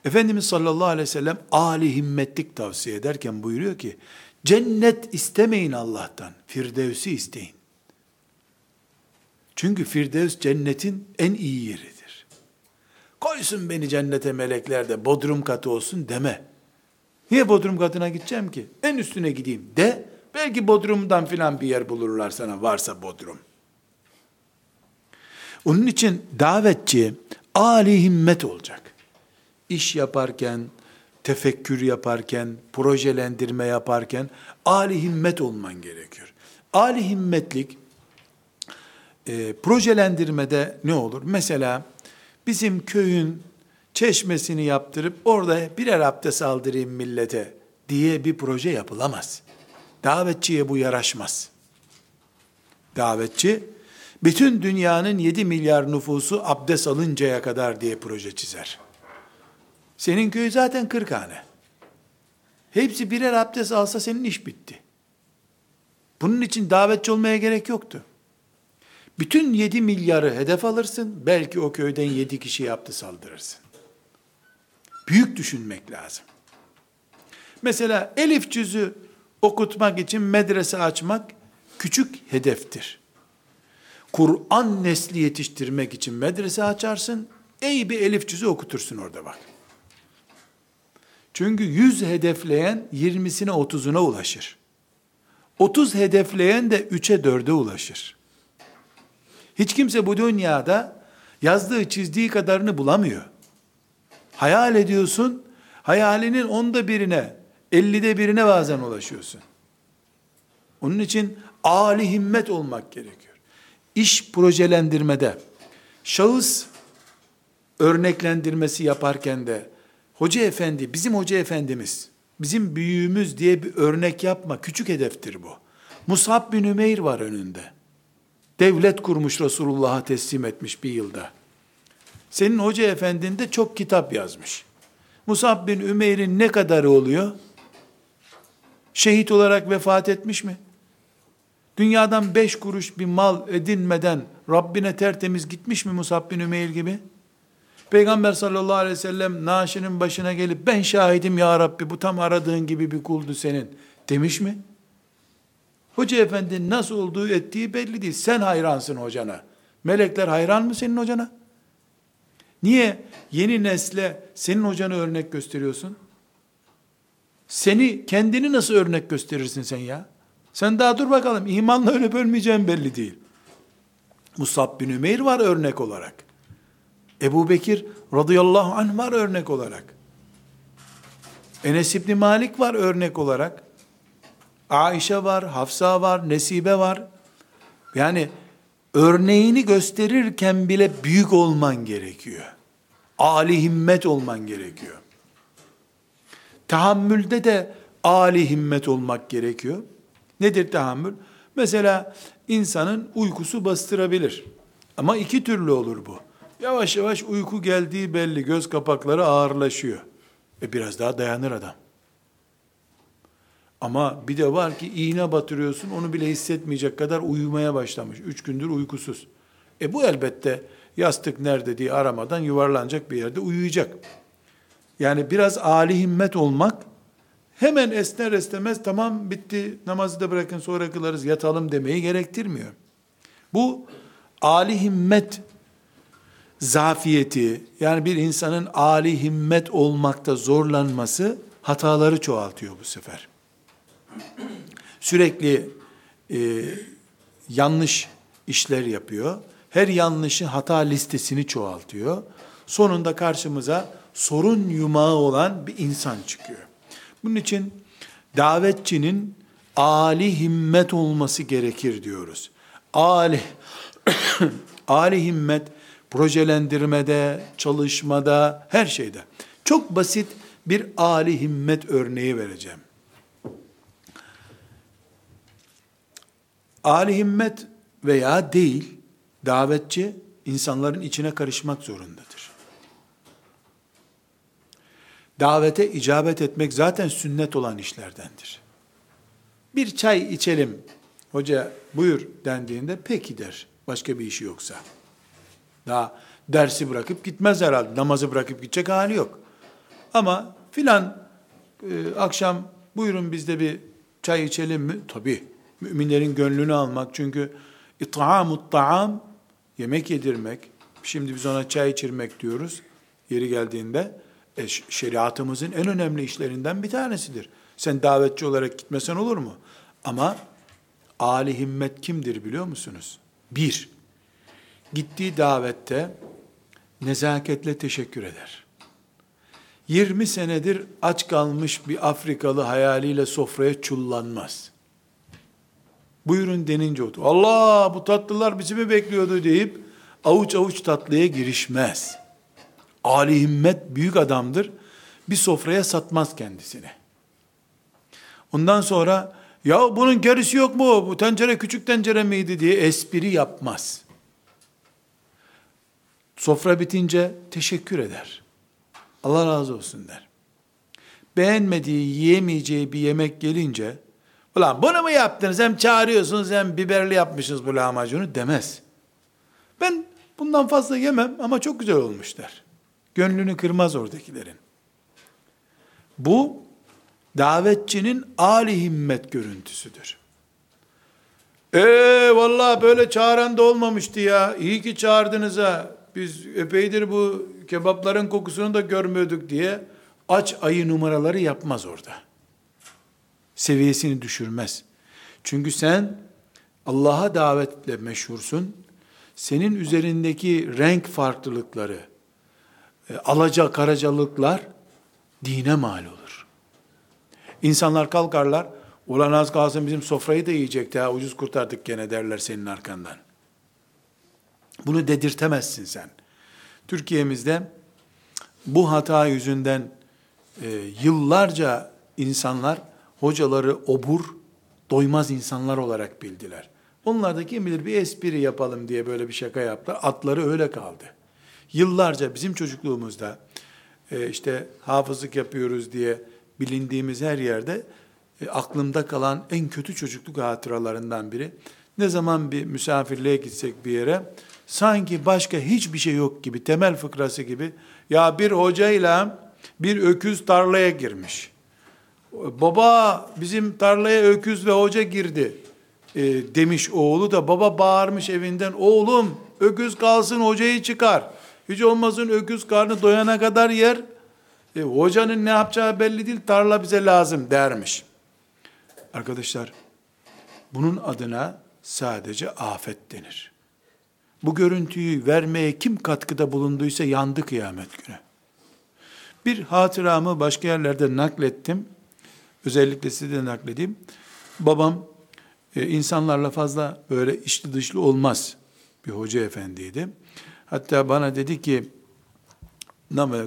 Efendimiz sallallahu aleyhi ve sellem âli himmetlik tavsiye ederken buyuruyor ki, cennet istemeyin Allah'tan, firdevsi isteyin. Çünkü firdevs cennetin en iyi yeridir. Koysun beni cennete melekler de bodrum katı olsun deme. Niye bodrum katına gideceğim ki? En üstüne gideyim de, belki bodrumdan filan bir yer bulurlar sana varsa bodrum. Onun için davetçi âli himmet olacak. İş yaparken, tefekkür yaparken, projelendirme yaparken âli himmet olman gerekiyor. Âli himmetlik e, projelendirmede ne olur? Mesela bizim köyün çeşmesini yaptırıp orada birer abdest aldırayım millete diye bir proje yapılamaz. Davetçiye bu yaraşmaz. Davetçi bütün dünyanın 7 milyar nüfusu abdest alıncaya kadar diye proje çizer. Senin köy zaten 40 hane. Hepsi birer abdest alsa senin iş bitti. Bunun için davetçi olmaya gerek yoktu. Bütün 7 milyarı hedef alırsın, belki o köyden 7 kişi yaptı saldırırsın. Büyük düşünmek lazım. Mesela elif cüzü okutmak için medrese açmak küçük hedeftir. Kur'an nesli yetiştirmek için medrese açarsın, iyi bir elif cüzü okutursun orada bak. Çünkü 100 hedefleyen 20'sine 30'una ulaşır. 30 hedefleyen de 3'e 4'e ulaşır. Hiç kimse bu dünyada yazdığı çizdiği kadarını bulamıyor. Hayal ediyorsun, hayalinin onda birine, ellide birine bazen ulaşıyorsun. Onun için âli himmet olmak gerekiyor. İş projelendirmede, şahıs örneklendirmesi yaparken de, hoca efendi, bizim hoca efendimiz, bizim büyüğümüz diye bir örnek yapma, küçük hedeftir bu. Musab bin Ümeyr var önünde. Devlet kurmuş Resulullah'a teslim etmiş bir yılda. Senin hoca efendin de çok kitap yazmış. Musab bin Ümeyr'in ne kadarı oluyor? Şehit olarak vefat etmiş mi? Dünyadan beş kuruş bir mal edinmeden Rabbine tertemiz gitmiş mi Musab bin Ümeyr gibi? Peygamber sallallahu aleyhi ve sellem naaşının başına gelip ben şahidim ya Rabbi bu tam aradığın gibi bir kuldu senin demiş mi? Hoca efendi nasıl olduğu ettiği belli değil. Sen hayransın hocana. Melekler hayran mı senin hocana? Niye yeni nesle senin hocanı örnek gösteriyorsun? Seni, kendini nasıl örnek gösterirsin sen ya? Sen daha dur bakalım, imanla ölüp ölmeyeceğin belli değil. Musab bin Ümeyr var örnek olarak. Ebu Bekir radıyallahu anh var örnek olarak. Enes İbni Malik var örnek olarak. Aişe var, Hafsa var, Nesibe var. Yani örneğini gösterirken bile büyük olman gerekiyor. Ali himmet olman gerekiyor. Tahammülde de ali himmet olmak gerekiyor. Nedir tahammül? Mesela insanın uykusu bastırabilir. Ama iki türlü olur bu. Yavaş yavaş uyku geldiği belli, göz kapakları ağırlaşıyor. E biraz daha dayanır adam. Ama bir de var ki iğne batırıyorsun, onu bile hissetmeyecek kadar uyumaya başlamış. Üç gündür uykusuz. E bu elbette yastık nerede diye aramadan yuvarlanacak bir yerde uyuyacak. Yani biraz âli himmet olmak, hemen esner esnemez tamam bitti namazı da bırakın sonra kılarız yatalım demeyi gerektirmiyor. Bu âli himmet zafiyeti, yani bir insanın âli himmet olmakta zorlanması hataları çoğaltıyor bu sefer. Sürekli e, yanlış işler yapıyor. Her yanlışı hata listesini çoğaltıyor. Sonunda karşımıza sorun yumağı olan bir insan çıkıyor. Bunun için davetçinin ali himmet olması gerekir diyoruz. Ali ali himmet projelendirmede, çalışmada, her şeyde. Çok basit bir ali himmet örneği vereceğim. Ali himmet veya değil, davetçi insanların içine karışmak zorundadır. Davete icabet etmek zaten sünnet olan işlerdendir. Bir çay içelim, hoca buyur dendiğinde peki der, başka bir işi yoksa. Daha dersi bırakıp gitmez herhalde, namazı bırakıp gidecek hali yok. Ama filan e, akşam buyurun bizde bir çay içelim mi? Tabii. Müminlerin gönlünü almak. Çünkü it'amut ta'am yemek yedirmek. Şimdi biz ona çay içirmek diyoruz. Yeri geldiğinde e, şeriatımızın en önemli işlerinden bir tanesidir. Sen davetçi olarak gitmesen olur mu? Ama Ali himmet kimdir biliyor musunuz? Bir, gittiği davette nezaketle teşekkür eder. 20 senedir aç kalmış bir Afrikalı hayaliyle sofraya çullanmaz. Buyurun denince otur. Allah bu tatlılar bizi mi bekliyordu deyip avuç avuç tatlıya girişmez. Ali himmet büyük adamdır. Bir sofraya satmaz kendisini. Ondan sonra ya bunun gerisi yok mu? Bu tencere küçük tencere miydi diye espri yapmaz. Sofra bitince teşekkür eder. Allah razı olsun der. Beğenmediği, yiyemeyeceği bir yemek gelince, ulan bunu mu yaptınız hem çağırıyorsunuz hem biberli yapmışsınız bu lahmacunu demez. Ben bundan fazla yemem ama çok güzel olmuş der. Gönlünü kırmaz oradakilerin. Bu davetçinin âli himmet görüntüsüdür. Eee vallahi böyle çağıran da olmamıştı ya. İyi ki çağırdınız ha. Biz epeydir bu kebapların kokusunu da görmüyorduk diye aç ayı numaraları yapmaz orada. Seviyesini düşürmez. Çünkü sen Allah'a davetle meşhursun. Senin üzerindeki renk farklılıkları, e, alaca karacalıklar dine mal olur. İnsanlar kalkarlar, ulan az kalsın bizim sofrayı da yiyecekti ha, ucuz kurtardık gene derler senin arkandan. Bunu dedirtemezsin sen. Türkiye'mizde bu hata yüzünden e, yıllarca insanlar hocaları obur, doymaz insanlar olarak bildiler. Onlar da kim bilir bir espri yapalım diye böyle bir şaka yaptılar. Atları öyle kaldı. Yıllarca bizim çocukluğumuzda e, işte hafızlık yapıyoruz diye bilindiğimiz her yerde e, aklımda kalan en kötü çocukluk hatıralarından biri. Ne zaman bir misafirliğe gitsek bir yere sanki başka hiçbir şey yok gibi temel fıkrası gibi ya bir hocayla bir öküz tarlaya girmiş. Baba bizim tarlaya öküz ve hoca girdi e, demiş oğlu da baba bağırmış evinden oğlum öküz kalsın hocayı çıkar. Hiç olmasın öküz karnı doyana kadar yer. E, hocanın ne yapacağı belli değil tarla bize lazım dermiş. Arkadaşlar bunun adına sadece afet denir. Bu görüntüyü vermeye kim katkıda bulunduysa yandı kıyamet günü. Bir hatıramı başka yerlerde naklettim. Özellikle size de nakledeyim. Babam e, insanlarla fazla böyle içli dışlı olmaz bir hoca efendiydi. Hatta bana dedi ki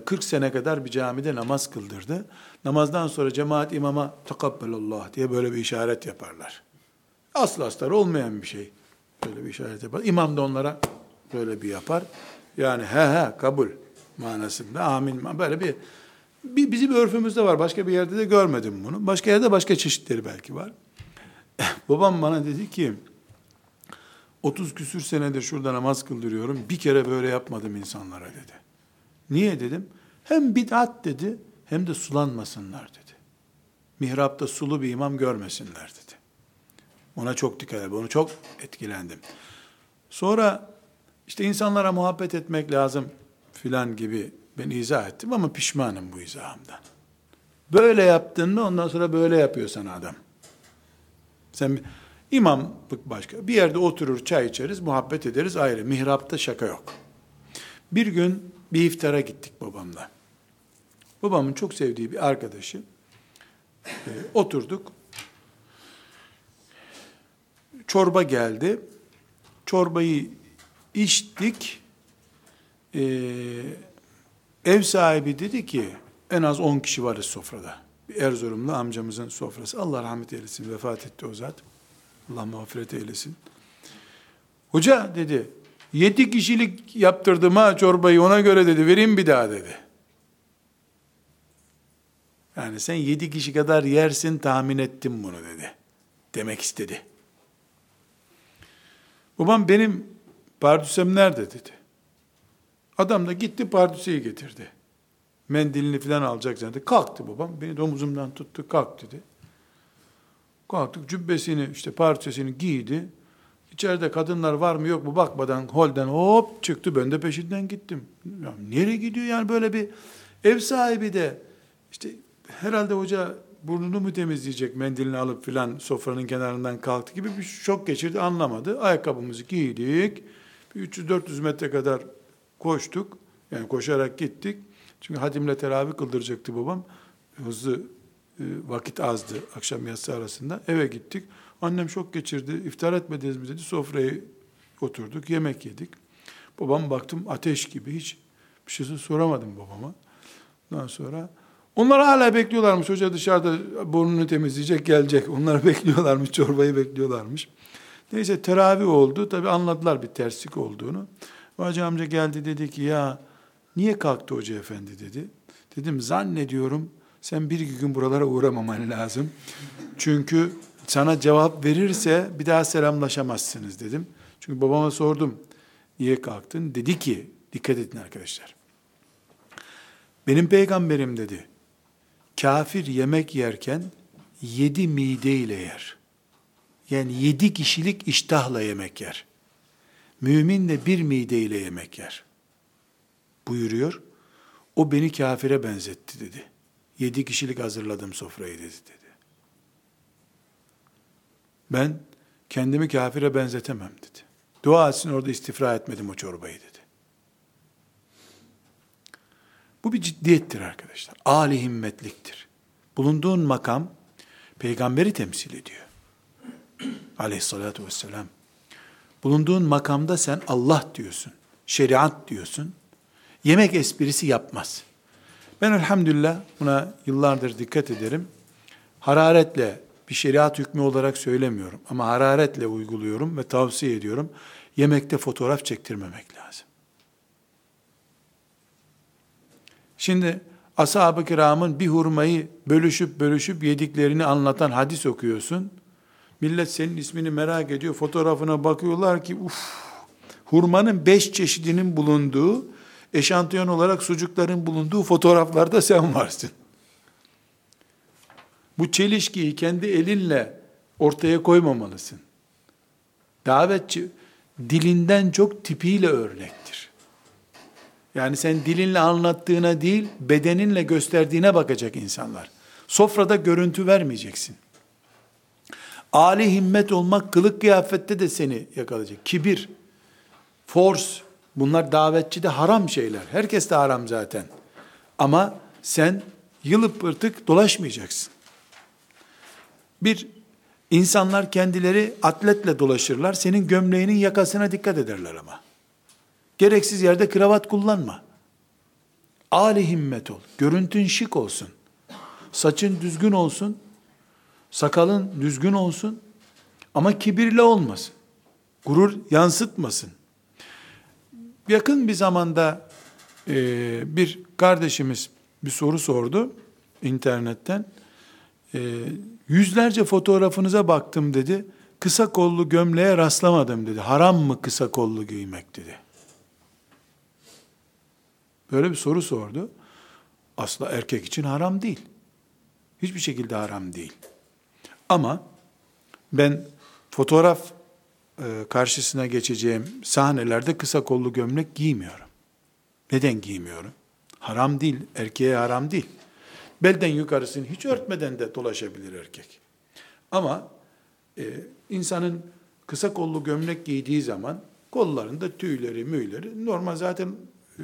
40 sene kadar bir camide namaz kıldırdı. Namazdan sonra cemaat imama takabbelallah diye böyle bir işaret yaparlar. Aslı astarı olmayan bir şey. Böyle bir işaret yapar. İmam da onlara böyle bir yapar. Yani he he kabul manasında amin böyle bir bizim örfümüzde var. Başka bir yerde de görmedim bunu. Başka yerde başka çeşitleri belki var. Babam bana dedi ki 30 küsür senedir şurada namaz kıldırıyorum. Bir kere böyle yapmadım insanlara dedi. Niye dedim? Hem bid'at dedi hem de sulanmasınlar dedi. Mihrapta sulu bir imam görmesinler dedi. Ona çok dikkat edin. Onu çok etkilendim. Sonra işte insanlara muhabbet etmek lazım filan gibi ben izah ettim ama pişmanım bu izahımdan. Böyle yaptın mı ondan sonra böyle yapıyor sana adam. Sen imamlık başka. Bir yerde oturur çay içeriz, muhabbet ederiz ayrı. Mihrapta şaka yok. Bir gün bir iftara gittik babamla. Babamın çok sevdiği bir arkadaşı. E, oturduk. Çorba geldi. Çorbayı içtik. E, ev sahibi dedi ki en az 10 kişi varız sofrada. Bir Erzurumlu amcamızın sofrası. Allah rahmet eylesin. Vefat etti o zat. Allah mağfiret eylesin. Hoca dedi, yedi kişilik yaptırdım ha çorbayı ona göre dedi, vereyim bir daha dedi. Yani sen yedi kişi kadar yersin tahmin ettim bunu dedi. Demek istedi. Babam benim pardüsem nerede dedi. Adam da gitti pardüseyi getirdi. Mendilini falan alacak zaten. Kalktı babam. Beni de omuzumdan tuttu. Kalk dedi. Kalktık cübbesini işte parçasını giydi. İçeride kadınlar var mı yok mu bakmadan holden hop çıktı. Ben de peşinden gittim. Ya nereye gidiyor yani böyle bir ev sahibi de işte herhalde hoca burnunu mu temizleyecek mendilini alıp filan sofranın kenarından kalktı gibi bir şok geçirdi anlamadı. Ayakkabımızı giydik. 300-400 metre kadar koştuk. Yani koşarak gittik. Çünkü hadimle teravih kıldıracaktı babam. Hızlı e, vakit azdı akşam yatsı arasında. Eve gittik. Annem şok geçirdi. İftar etmediniz mi dedi. Sofraya oturduk. Yemek yedik. Babam baktım ateş gibi hiç bir şey soramadım babama. Ondan sonra onlar hala bekliyorlarmış. Hoca dışarıda burnunu temizleyecek gelecek. Onlar bekliyorlarmış. Çorbayı bekliyorlarmış. Neyse teravih oldu. Tabi anladılar bir terslik olduğunu. Hoca amca geldi dedi ki ya niye kalktı hoca efendi dedi. Dedim zannediyorum sen bir iki gün buralara uğramaman lazım. Çünkü sana cevap verirse bir daha selamlaşamazsınız dedim. Çünkü babama sordum. Niye kalktın? Dedi ki, dikkat edin arkadaşlar. Benim peygamberim dedi. Kafir yemek yerken yedi mide ile yer. Yani yedi kişilik iştahla yemek yer. Mümin de bir mide ile yemek yer. Buyuruyor. O beni kafire benzetti dedi. Yedi kişilik hazırladım sofrayı dedi dedi. Ben kendimi kafire benzetemem dedi. Dua etsin orada istifra etmedim o çorbayı dedi. Bu bir ciddiyettir arkadaşlar. Ali himmetliktir. Bulunduğun makam peygamberi temsil ediyor. Aleyhissalatü vesselam. Bulunduğun makamda sen Allah diyorsun, şeriat diyorsun. Yemek esprisi yapmaz. Ben elhamdülillah buna yıllardır dikkat ederim. Hararetle bir şeriat hükmü olarak söylemiyorum ama hararetle uyguluyorum ve tavsiye ediyorum. Yemekte fotoğraf çektirmemek lazım. Şimdi ashab-ı kiramın bir hurmayı bölüşüp bölüşüp yediklerini anlatan hadis okuyorsun. Millet senin ismini merak ediyor. Fotoğrafına bakıyorlar ki uf hurmanın beş çeşidinin bulunduğu eşantiyon olarak sucukların bulunduğu fotoğraflarda sen varsın. Bu çelişkiyi kendi elinle ortaya koymamalısın. Davetçi dilinden çok tipiyle örnektir. Yani sen dilinle anlattığına değil, bedeninle gösterdiğine bakacak insanlar. Sofrada görüntü vermeyeceksin. Ali himmet olmak kılık kıyafette de seni yakalayacak. Kibir, force, bunlar davetçi de haram şeyler. Herkes de haram zaten. Ama sen yılıp pırtık dolaşmayacaksın. Bir, insanlar kendileri atletle dolaşırlar. Senin gömleğinin yakasına dikkat ederler ama. Gereksiz yerde kravat kullanma. Ali himmet ol. Görüntün şık olsun. Saçın düzgün olsun. Sakalın düzgün olsun. Ama kibirli olmasın. Gurur yansıtmasın. Yakın bir zamanda e, bir kardeşimiz bir soru sordu internetten. E, yüzlerce fotoğrafınıza baktım dedi. Kısa kollu gömleğe rastlamadım dedi. Haram mı kısa kollu giymek dedi. Böyle bir soru sordu. Asla erkek için haram değil. Hiçbir şekilde haram değil. Ama ben fotoğraf e, karşısına geçeceğim sahnelerde kısa kollu gömlek giymiyorum. Neden giymiyorum? Haram değil, erkeğe haram değil. Belden yukarısını hiç örtmeden de dolaşabilir erkek. Ama e, insanın kısa kollu gömlek giydiği zaman kollarında tüyleri, müyleri normal zaten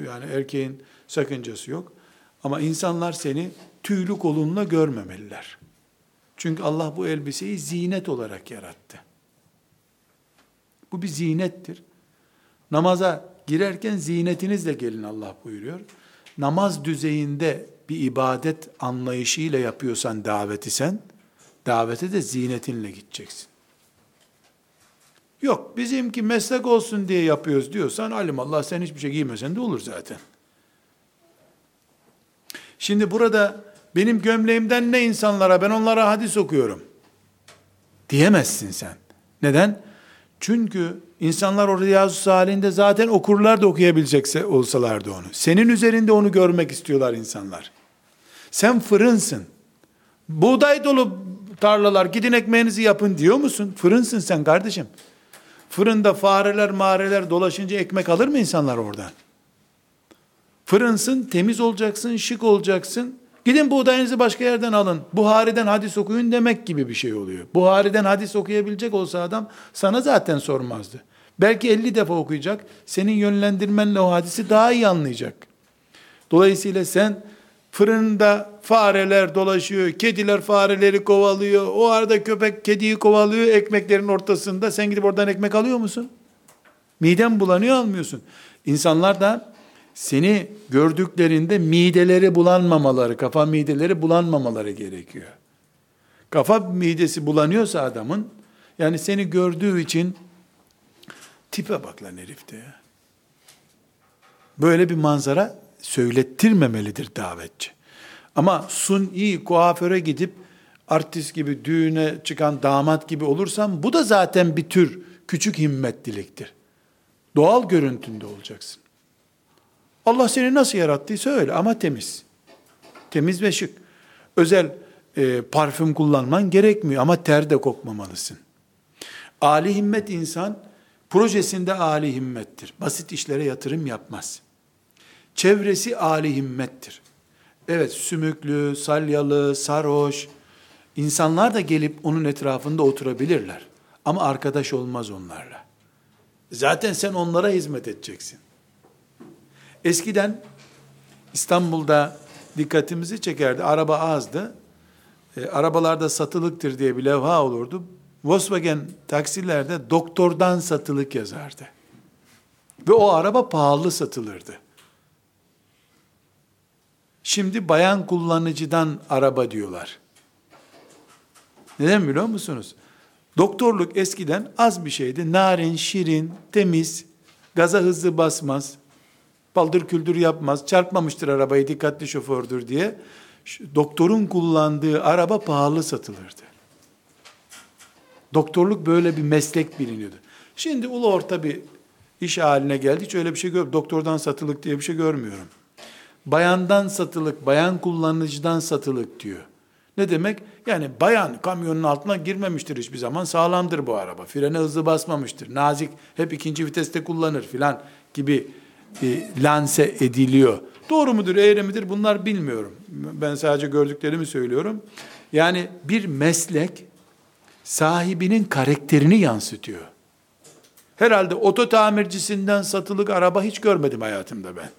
yani erkeğin sakıncası yok. Ama insanlar seni tüylü kolunla görmemeliler. Çünkü Allah bu elbiseyi zinet olarak yarattı. Bu bir zinettir. Namaza girerken zinetinizle gelin Allah buyuruyor. Namaz düzeyinde bir ibadet anlayışıyla yapıyorsan daveti sen, davete de zinetinle gideceksin. Yok bizimki meslek olsun diye yapıyoruz diyorsan alim Allah sen hiçbir şey giymesen de olur zaten. Şimdi burada benim gömleğimden ne insanlara ben onlara hadis okuyorum diyemezsin sen. Neden? Çünkü insanlar o Riyazu halinde zaten okurlar da okuyabilecekse olsalardı onu. Senin üzerinde onu görmek istiyorlar insanlar. Sen fırınsın. Buğday dolu tarlalar gidin ekmeğinizi yapın diyor musun? Fırınsın sen kardeşim. Fırında fareler mareler dolaşınca ekmek alır mı insanlar oradan? Fırınsın, temiz olacaksın, şık olacaksın. Gidin buğdayınızı başka yerden alın. Buhari'den hadis okuyun demek gibi bir şey oluyor. Buhari'den hadis okuyabilecek olsa adam sana zaten sormazdı. Belki 50 defa okuyacak. Senin yönlendirmenle o hadisi daha iyi anlayacak. Dolayısıyla sen fırında fareler dolaşıyor, kediler fareleri kovalıyor, o arada köpek kediyi kovalıyor ekmeklerin ortasında. Sen gidip oradan ekmek alıyor musun? Miden bulanıyor almıyorsun. İnsanlar da seni gördüklerinde mideleri bulanmamaları, kafa mideleri bulanmamaları gerekiyor. Kafa midesi bulanıyorsa adamın, yani seni gördüğü için tipe bak lan herifte ya. Böyle bir manzara söylettirmemelidir davetçi. Ama suni kuaföre gidip artist gibi düğüne çıkan damat gibi olursam bu da zaten bir tür küçük himmetliliktir. Doğal görüntünde olacaksın. Allah seni nasıl yarattıysa öyle ama temiz. Temiz ve şık. Özel e, parfüm kullanman gerekmiyor ama ter de kokmamalısın. Ali himmet insan projesinde ali himmettir. Basit işlere yatırım yapmaz. Çevresi ali himmettir. Evet sümüklü, salyalı, sarhoş insanlar da gelip onun etrafında oturabilirler. Ama arkadaş olmaz onlarla. Zaten sen onlara hizmet edeceksin. Eskiden İstanbul'da dikkatimizi çekerdi. Araba azdı. E, arabalarda satılıktır diye bir levha olurdu. Volkswagen taksilerde doktordan satılık yazardı. Ve o araba pahalı satılırdı. Şimdi bayan kullanıcıdan araba diyorlar. Neden biliyor musunuz? Doktorluk eskiden az bir şeydi. Narin, şirin, temiz, gaza hızlı basmaz, paldır küldür yapmaz, çarpmamıştır arabayı dikkatli şofördür diye. Doktorun kullandığı araba pahalı satılırdı. Doktorluk böyle bir meslek biliniyordu. Şimdi ulu orta bir iş haline geldi. Hiç öyle bir şey gör. Doktordan satılık diye bir şey görmüyorum. Bayandan satılık, bayan kullanıcıdan satılık diyor. Ne demek? Yani bayan kamyonun altına girmemiştir hiçbir zaman. Sağlamdır bu araba. Frene hızlı basmamıştır. Nazik, hep ikinci viteste kullanır filan gibi e, lanse ediliyor. Doğru mudur, eğri midir bunlar bilmiyorum. Ben sadece gördüklerimi söylüyorum. Yani bir meslek sahibinin karakterini yansıtıyor. Herhalde oto tamircisinden satılık araba hiç görmedim hayatımda ben.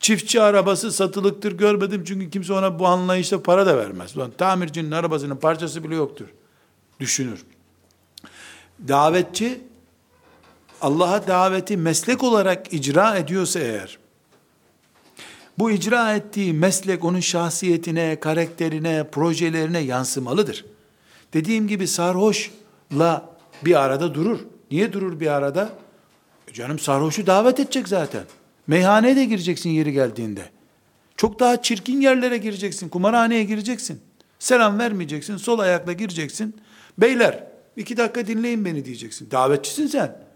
Çiftçi arabası satılıktır görmedim çünkü kimse ona bu anlayışta para da vermez. Ulan tamircinin arabasının parçası bile yoktur. Düşünür. Davetçi Allah'a daveti meslek olarak icra ediyorsa eğer, bu icra ettiği meslek onun şahsiyetine, karakterine, projelerine yansımalıdır. Dediğim gibi sarhoşla bir arada durur. Niye durur bir arada? E canım sarhoşu davet edecek zaten. Meyhaneye de gireceksin yeri geldiğinde. Çok daha çirkin yerlere gireceksin. Kumarhaneye gireceksin. Selam vermeyeceksin. Sol ayakla gireceksin. Beyler iki dakika dinleyin beni diyeceksin. Davetçisin sen.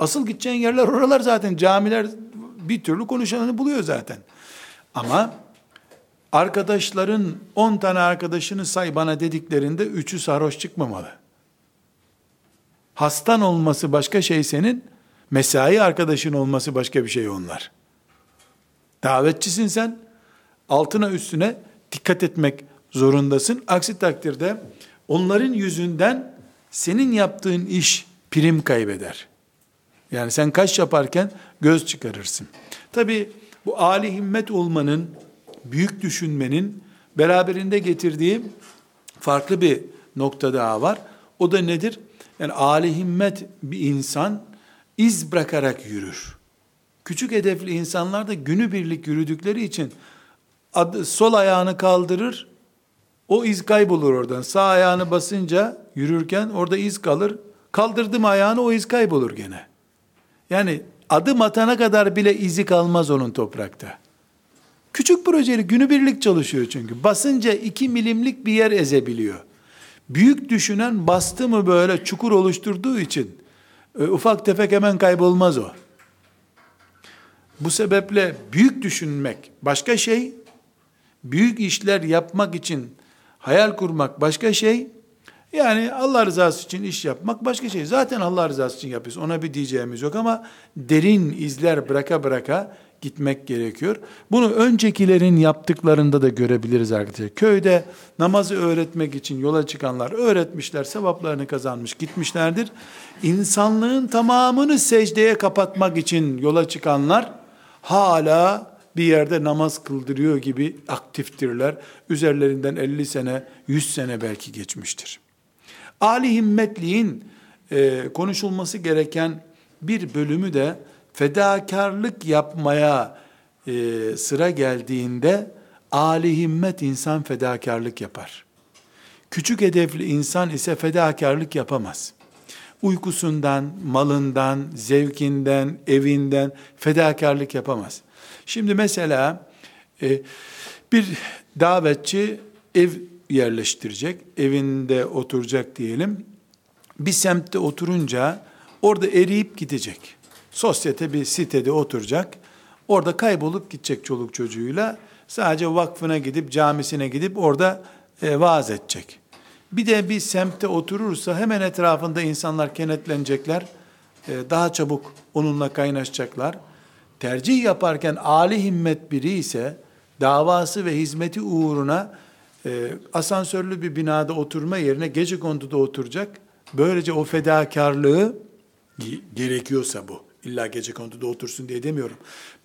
Asıl gideceğin yerler oralar zaten. Camiler bir türlü konuşanını buluyor zaten. Ama arkadaşların 10 tane arkadaşını say bana dediklerinde üçü sarhoş çıkmamalı. Hastan olması başka şey senin, mesai arkadaşın olması başka bir şey onlar. Davetçisin sen, altına üstüne dikkat etmek zorundasın. Aksi takdirde onların yüzünden senin yaptığın iş prim kaybeder. Yani sen kaş yaparken göz çıkarırsın. Tabi bu âli himmet olmanın, büyük düşünmenin beraberinde getirdiği farklı bir nokta daha var. O da nedir? Yani âli himmet bir insan iz bırakarak yürür. Küçük hedefli insanlar da günübirlik yürüdükleri için adı, sol ayağını kaldırır, o iz kaybolur oradan. Sağ ayağını basınca yürürken orada iz kalır. Kaldırdım ayağını o iz kaybolur gene. Yani adım atana kadar bile izi kalmaz onun toprakta. Küçük projeli günübirlik çalışıyor çünkü. Basınca iki milimlik bir yer ezebiliyor. Büyük düşünen bastı mı böyle çukur oluşturduğu için e, ufak tefek hemen kaybolmaz o. Bu sebeple büyük düşünmek başka şey, büyük işler yapmak için hayal kurmak başka şey, yani Allah rızası için iş yapmak başka şey. Zaten Allah rızası için yapıyoruz. Ona bir diyeceğimiz yok ama derin izler bıraka bıraka gitmek gerekiyor. Bunu öncekilerin yaptıklarında da görebiliriz arkadaşlar. Köyde namazı öğretmek için yola çıkanlar öğretmişler, sevaplarını kazanmış gitmişlerdir. İnsanlığın tamamını secdeye kapatmak için yola çıkanlar hala bir yerde namaz kıldırıyor gibi aktiftirler. Üzerlerinden 50 sene, 100 sene belki geçmiştir. Ali himmetliğin e, konuşulması gereken bir bölümü de fedakarlık yapmaya e, sıra geldiğinde Ali himmet insan fedakarlık yapar. Küçük hedefli insan ise fedakarlık yapamaz. Uykusundan, malından, zevkinden, evinden fedakarlık yapamaz. Şimdi mesela e, bir davetçi ev yerleştirecek, evinde oturacak diyelim. Bir semtte oturunca orada eriyip gidecek. Sosyete bir sitede oturacak. Orada kaybolup gidecek çoluk çocuğuyla. Sadece vakfına gidip, camisine gidip orada e, vaaz edecek. Bir de bir semtte oturursa hemen etrafında insanlar kenetlenecekler. E, daha çabuk onunla kaynaşacaklar. Tercih yaparken âli himmet biri ise davası ve hizmeti uğruna e, asansörlü bir binada oturma yerine gece konduda oturacak. Böylece o fedakarlığı gerekiyorsa bu. İlla gece konduda otursun diye demiyorum.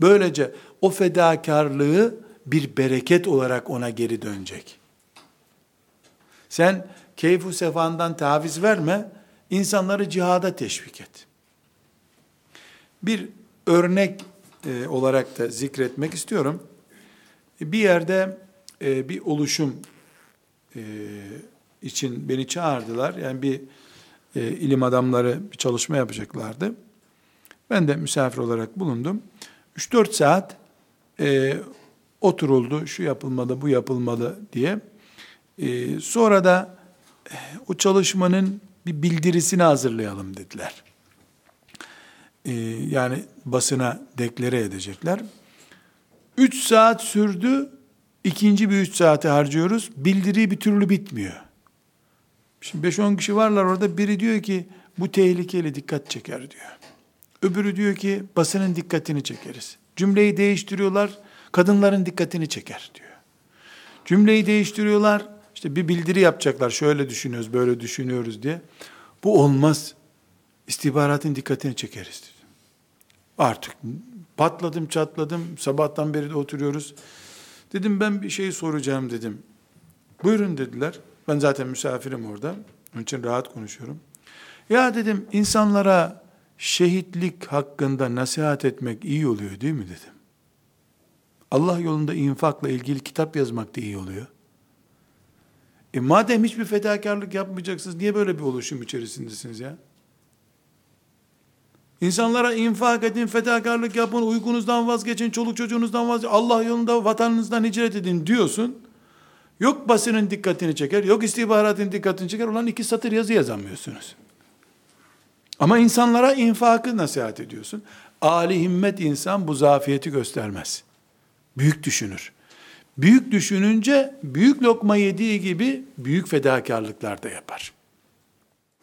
Böylece o fedakarlığı bir bereket olarak ona geri dönecek. Sen keyfu sefandan taviz verme, insanları cihada teşvik et. Bir örnek e, olarak da zikretmek istiyorum. Bir yerde e, bir oluşum e, için beni çağırdılar. Yani bir e, ilim adamları bir çalışma yapacaklardı. Ben de misafir olarak bulundum. 3-4 saat e, oturuldu, şu yapılmalı, bu yapılmalı diye. E, sonra da o çalışmanın bir bildirisini hazırlayalım dediler. Yani basına deklare edecekler. 3 saat sürdü, ikinci bir 3 saate harcıyoruz. Bildiri bir türlü bitmiyor. Şimdi 5-10 kişi varlar orada. Biri diyor ki bu tehlikeli dikkat çeker diyor. Öbürü diyor ki basının dikkatini çekeriz. Cümleyi değiştiriyorlar. Kadınların dikkatini çeker diyor. Cümleyi değiştiriyorlar. İşte bir bildiri yapacaklar. Şöyle düşünüyoruz, böyle düşünüyoruz diye. Bu olmaz. İstihbaratın dikkatini çekeriz dedim. Artık patladım, çatladım. Sabahtan beri de oturuyoruz. Dedim ben bir şey soracağım dedim. Buyurun dediler. Ben zaten misafirim orada. Onun için rahat konuşuyorum. Ya dedim insanlara şehitlik hakkında nasihat etmek iyi oluyor değil mi dedim. Allah yolunda infakla ilgili kitap yazmak da iyi oluyor. E madem hiçbir fedakarlık yapmayacaksınız niye böyle bir oluşum içerisindesiniz ya? İnsanlara infak edin, fedakarlık yapın, uykunuzdan vazgeçin, çoluk çocuğunuzdan vazgeçin, Allah yolunda vatanınızdan hicret edin diyorsun. Yok basının dikkatini çeker, yok istihbaratın dikkatini çeker. Ulan iki satır yazı yazamıyorsunuz. Ama insanlara infakı nasihat ediyorsun. Ali himmet insan bu zafiyeti göstermez. Büyük düşünür. Büyük düşününce büyük lokma yediği gibi büyük fedakarlıklar da yapar.